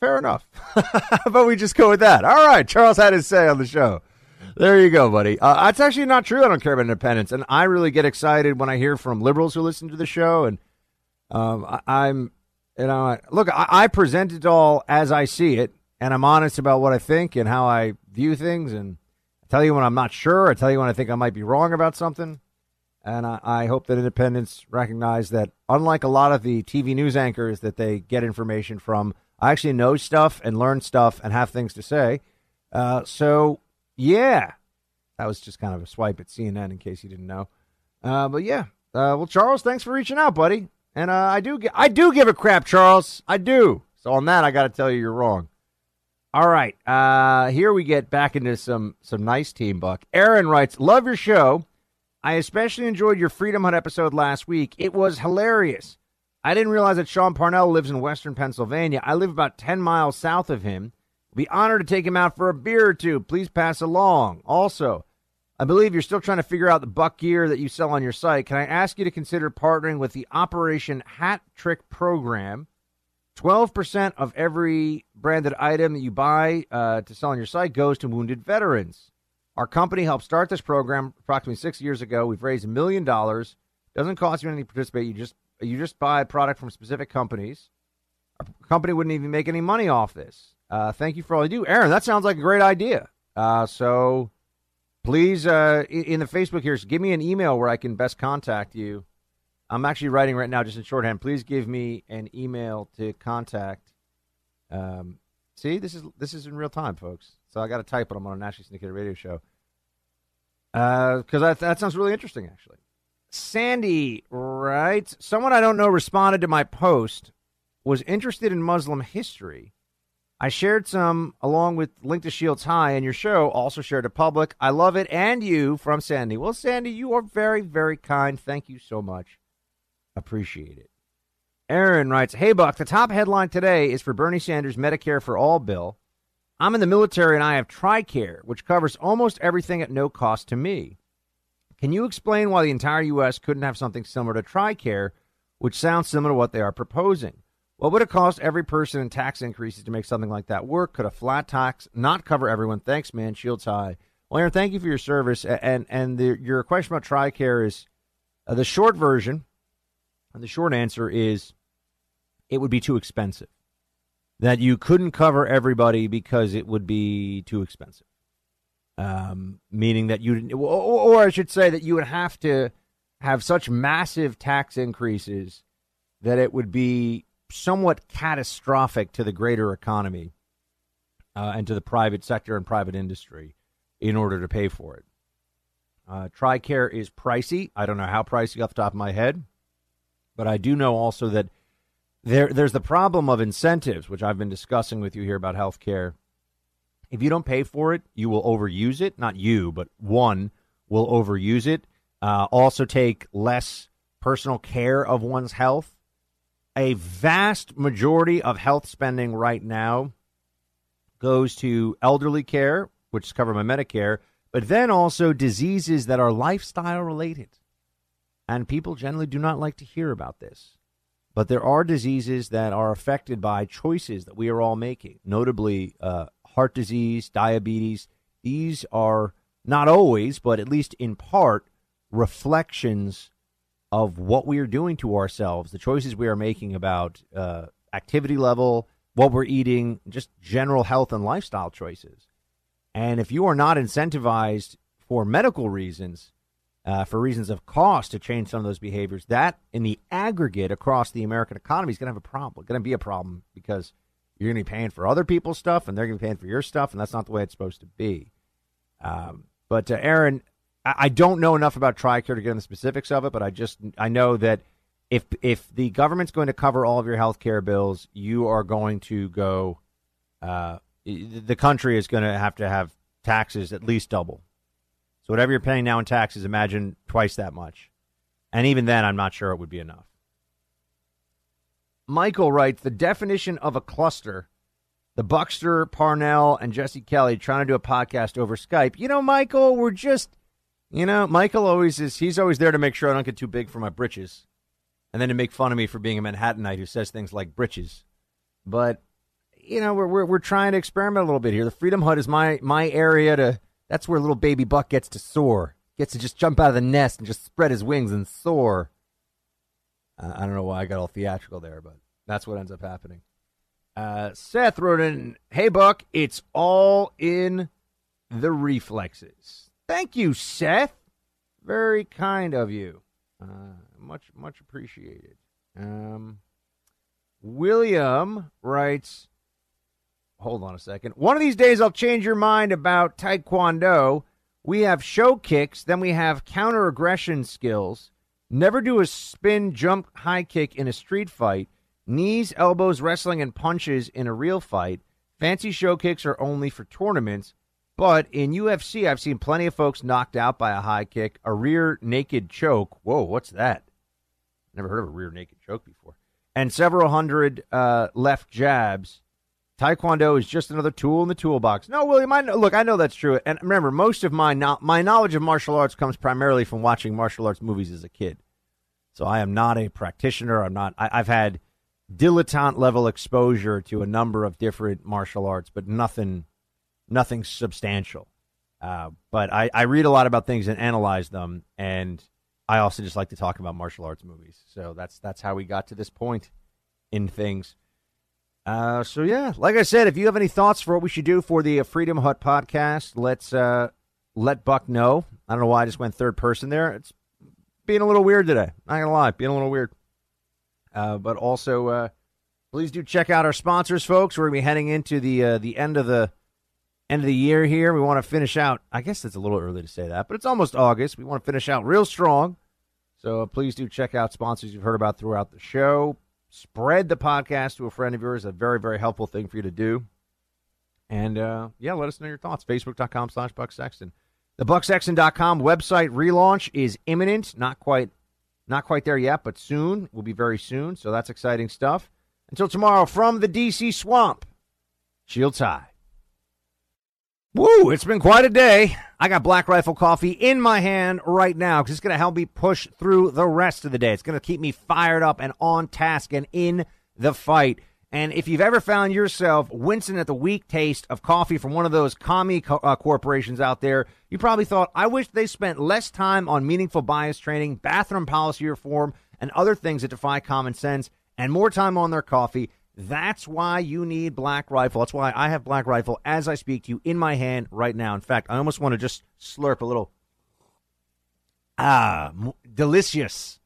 fair enough. About we just go with that? All right. Charles had his say on the show. There you go, buddy. Uh, that's actually not true. I don't care about independence, and I really get excited when I hear from liberals who listen to the show. And um, I, am you know, look, I, I, present it all as I see it, and I'm honest about what I think and how I view things. And I tell you when I'm not sure. I tell you when I think I might be wrong about something. And I, I hope that independents recognize that, unlike a lot of the TV news anchors that they get information from, I actually know stuff and learn stuff and have things to say. Uh, so yeah, that was just kind of a swipe at CNN in case you didn't know. Uh, but yeah, uh, well, Charles, thanks for reaching out, buddy. And uh, I do, I do give a crap, Charles. I do. So on that, I got to tell you, you're wrong. All right, uh, here we get back into some some nice team buck. Aaron writes, "Love your show. I especially enjoyed your Freedom Hut episode last week. It was hilarious. I didn't realize that Sean Parnell lives in Western Pennsylvania. I live about ten miles south of him." Be honored to take him out for a beer or two. Please pass along. Also, I believe you're still trying to figure out the buck gear that you sell on your site. Can I ask you to consider partnering with the Operation Hat Trick program? 12% of every branded item that you buy uh, to sell on your site goes to wounded veterans. Our company helped start this program approximately six years ago. We've raised a million dollars. Doesn't cost you anything to participate. You just you just buy product from specific companies. Our company wouldn't even make any money off this. Uh, thank you for all you do, Aaron. That sounds like a great idea. Uh, so please, uh, in the Facebook here, give me an email where I can best contact you. I'm actually writing right now, just in shorthand. Please give me an email to contact. Um, see, this is this is in real time, folks. So I got to type it. I'm on a nationally syndicated radio show. Because uh, that, sounds really interesting, actually. Sandy writes Someone I don't know responded to my post, was interested in Muslim history I shared some along with Link to Shields High, and your show also shared to public. I love it, and you from Sandy. Well, Sandy, you are very, very kind. Thank you so much. Appreciate it. Aaron writes, Hey, Buck, the top headline today is for Bernie Sanders' Medicare for All bill. I'm in the military and I have TRICARE, which covers almost everything at no cost to me. Can you explain why the entire U.S. couldn't have something similar to TRICARE, which sounds similar to what they are proposing? What would it cost every person in tax increases to make something like that work? Could a flat tax not cover everyone? Thanks, man. Shields high. Well, Aaron, thank you for your service. And and the, your question about TRICARE is uh, the short version. And the short answer is it would be too expensive. That you couldn't cover everybody because it would be too expensive. Um, meaning that you, or, or I should say that you would have to have such massive tax increases that it would be somewhat catastrophic to the greater economy uh, and to the private sector and private industry in order to pay for it. Uh, TRICARE is pricey. I don't know how pricey off the top of my head, but I do know also that there there's the problem of incentives, which I've been discussing with you here about healthcare. If you don't pay for it, you will overuse it. Not you, but one will overuse it. Uh, also, take less personal care of one's health a vast majority of health spending right now goes to elderly care, which is covered by Medicare, but then also diseases that are lifestyle related. And people generally do not like to hear about this. But there are diseases that are affected by choices that we are all making, notably uh, heart disease, diabetes. These are not always, but at least in part, reflections of what we are doing to ourselves, the choices we are making about uh, activity level, what we're eating, just general health and lifestyle choices. And if you are not incentivized for medical reasons, uh, for reasons of cost to change some of those behaviors, that in the aggregate across the American economy is going to have a problem. Going to be a problem because you're going to be paying for other people's stuff and they're going to be paying for your stuff, and that's not the way it's supposed to be. Um, but uh, Aaron, I, I don't know enough about Tricare to get in the specifics of it, but I just I know that if if the government's going to cover all of your health care bills, you are going to go. Uh, the country is going to have to have taxes at least double. So whatever you're paying now in taxes, imagine twice that much. And even then, I'm not sure it would be enough. Michael writes the definition of a cluster. The Buckster, Parnell, and Jesse Kelly trying to do a podcast over Skype. You know, Michael, we're just, you know, Michael always is. He's always there to make sure I don't get too big for my britches, and then to make fun of me for being a Manhattanite who says things like britches. But you know, we're, we're we're trying to experiment a little bit here. The Freedom Hut is my my area to. That's where little baby Buck gets to soar. Gets to just jump out of the nest and just spread his wings and soar. I don't know why I got all theatrical there, but that's what ends up happening. Uh, Seth wrote in, "Hey Buck, it's all in the reflexes." Thank you, Seth. Very kind of you. Uh, much much appreciated. Um, William writes, hold on a second. One of these days, I'll change your mind about Taekwondo. We have show kicks, then we have counter aggression skills. Never do a spin, jump, high kick in a street fight. Knees, elbows, wrestling, and punches in a real fight. Fancy show kicks are only for tournaments. But in UFC, I've seen plenty of folks knocked out by a high kick, a rear naked choke. Whoa, what's that? Never heard of a rear naked choke before. And several hundred uh, left jabs. Taekwondo is just another tool in the toolbox. No, William, I know, look, I know that's true. And remember, most of my no- my knowledge of martial arts comes primarily from watching martial arts movies as a kid. So I am not a practitioner. I'm not. I, I've had dilettante level exposure to a number of different martial arts, but nothing, nothing substantial. Uh, but I, I read a lot about things and analyze them, and I also just like to talk about martial arts movies. So that's that's how we got to this point in things. Uh, so yeah, like I said, if you have any thoughts for what we should do for the Freedom Hut podcast, let's uh, let Buck know. I don't know why I just went third person there. It's being a little weird today. Not gonna lie, being a little weird. Uh, but also, uh, please do check out our sponsors, folks. We're gonna be heading into the uh, the end of the end of the year here. We want to finish out. I guess it's a little early to say that, but it's almost August. We want to finish out real strong. So uh, please do check out sponsors you've heard about throughout the show. Spread the podcast to a friend of yours. A very very helpful thing for you to do. And uh, yeah, let us know your thoughts. Facebook.com slash Buck Sexton. The BuckSexton.com website relaunch is imminent. Not quite not quite there yet, but soon. Will be very soon. So that's exciting stuff. Until tomorrow, from the DC swamp, Shields High. Woo, it's been quite a day. I got Black Rifle coffee in my hand right now because it's going to help me push through the rest of the day. It's going to keep me fired up and on task and in the fight. And if you've ever found yourself wincing at the weak taste of coffee from one of those commie co- uh, corporations out there, you probably thought, I wish they spent less time on meaningful bias training, bathroom policy reform, and other things that defy common sense, and more time on their coffee. That's why you need Black Rifle. That's why I have Black Rifle as I speak to you in my hand right now. In fact, I almost want to just slurp a little. Ah, m- delicious.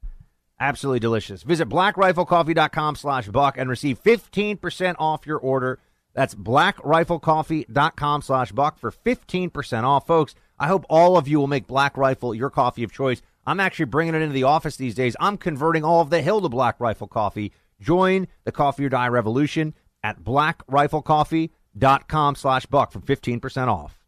Absolutely delicious. Visit blackriflecoffee.com slash buck and receive 15% off your order. That's blackriflecoffee.com slash buck for 15% off. Folks, I hope all of you will make Black Rifle your coffee of choice. I'm actually bringing it into the office these days. I'm converting all of the hill to Black Rifle coffee. Join the Coffee or Die revolution at blackriflecoffee.com slash buck for 15% off.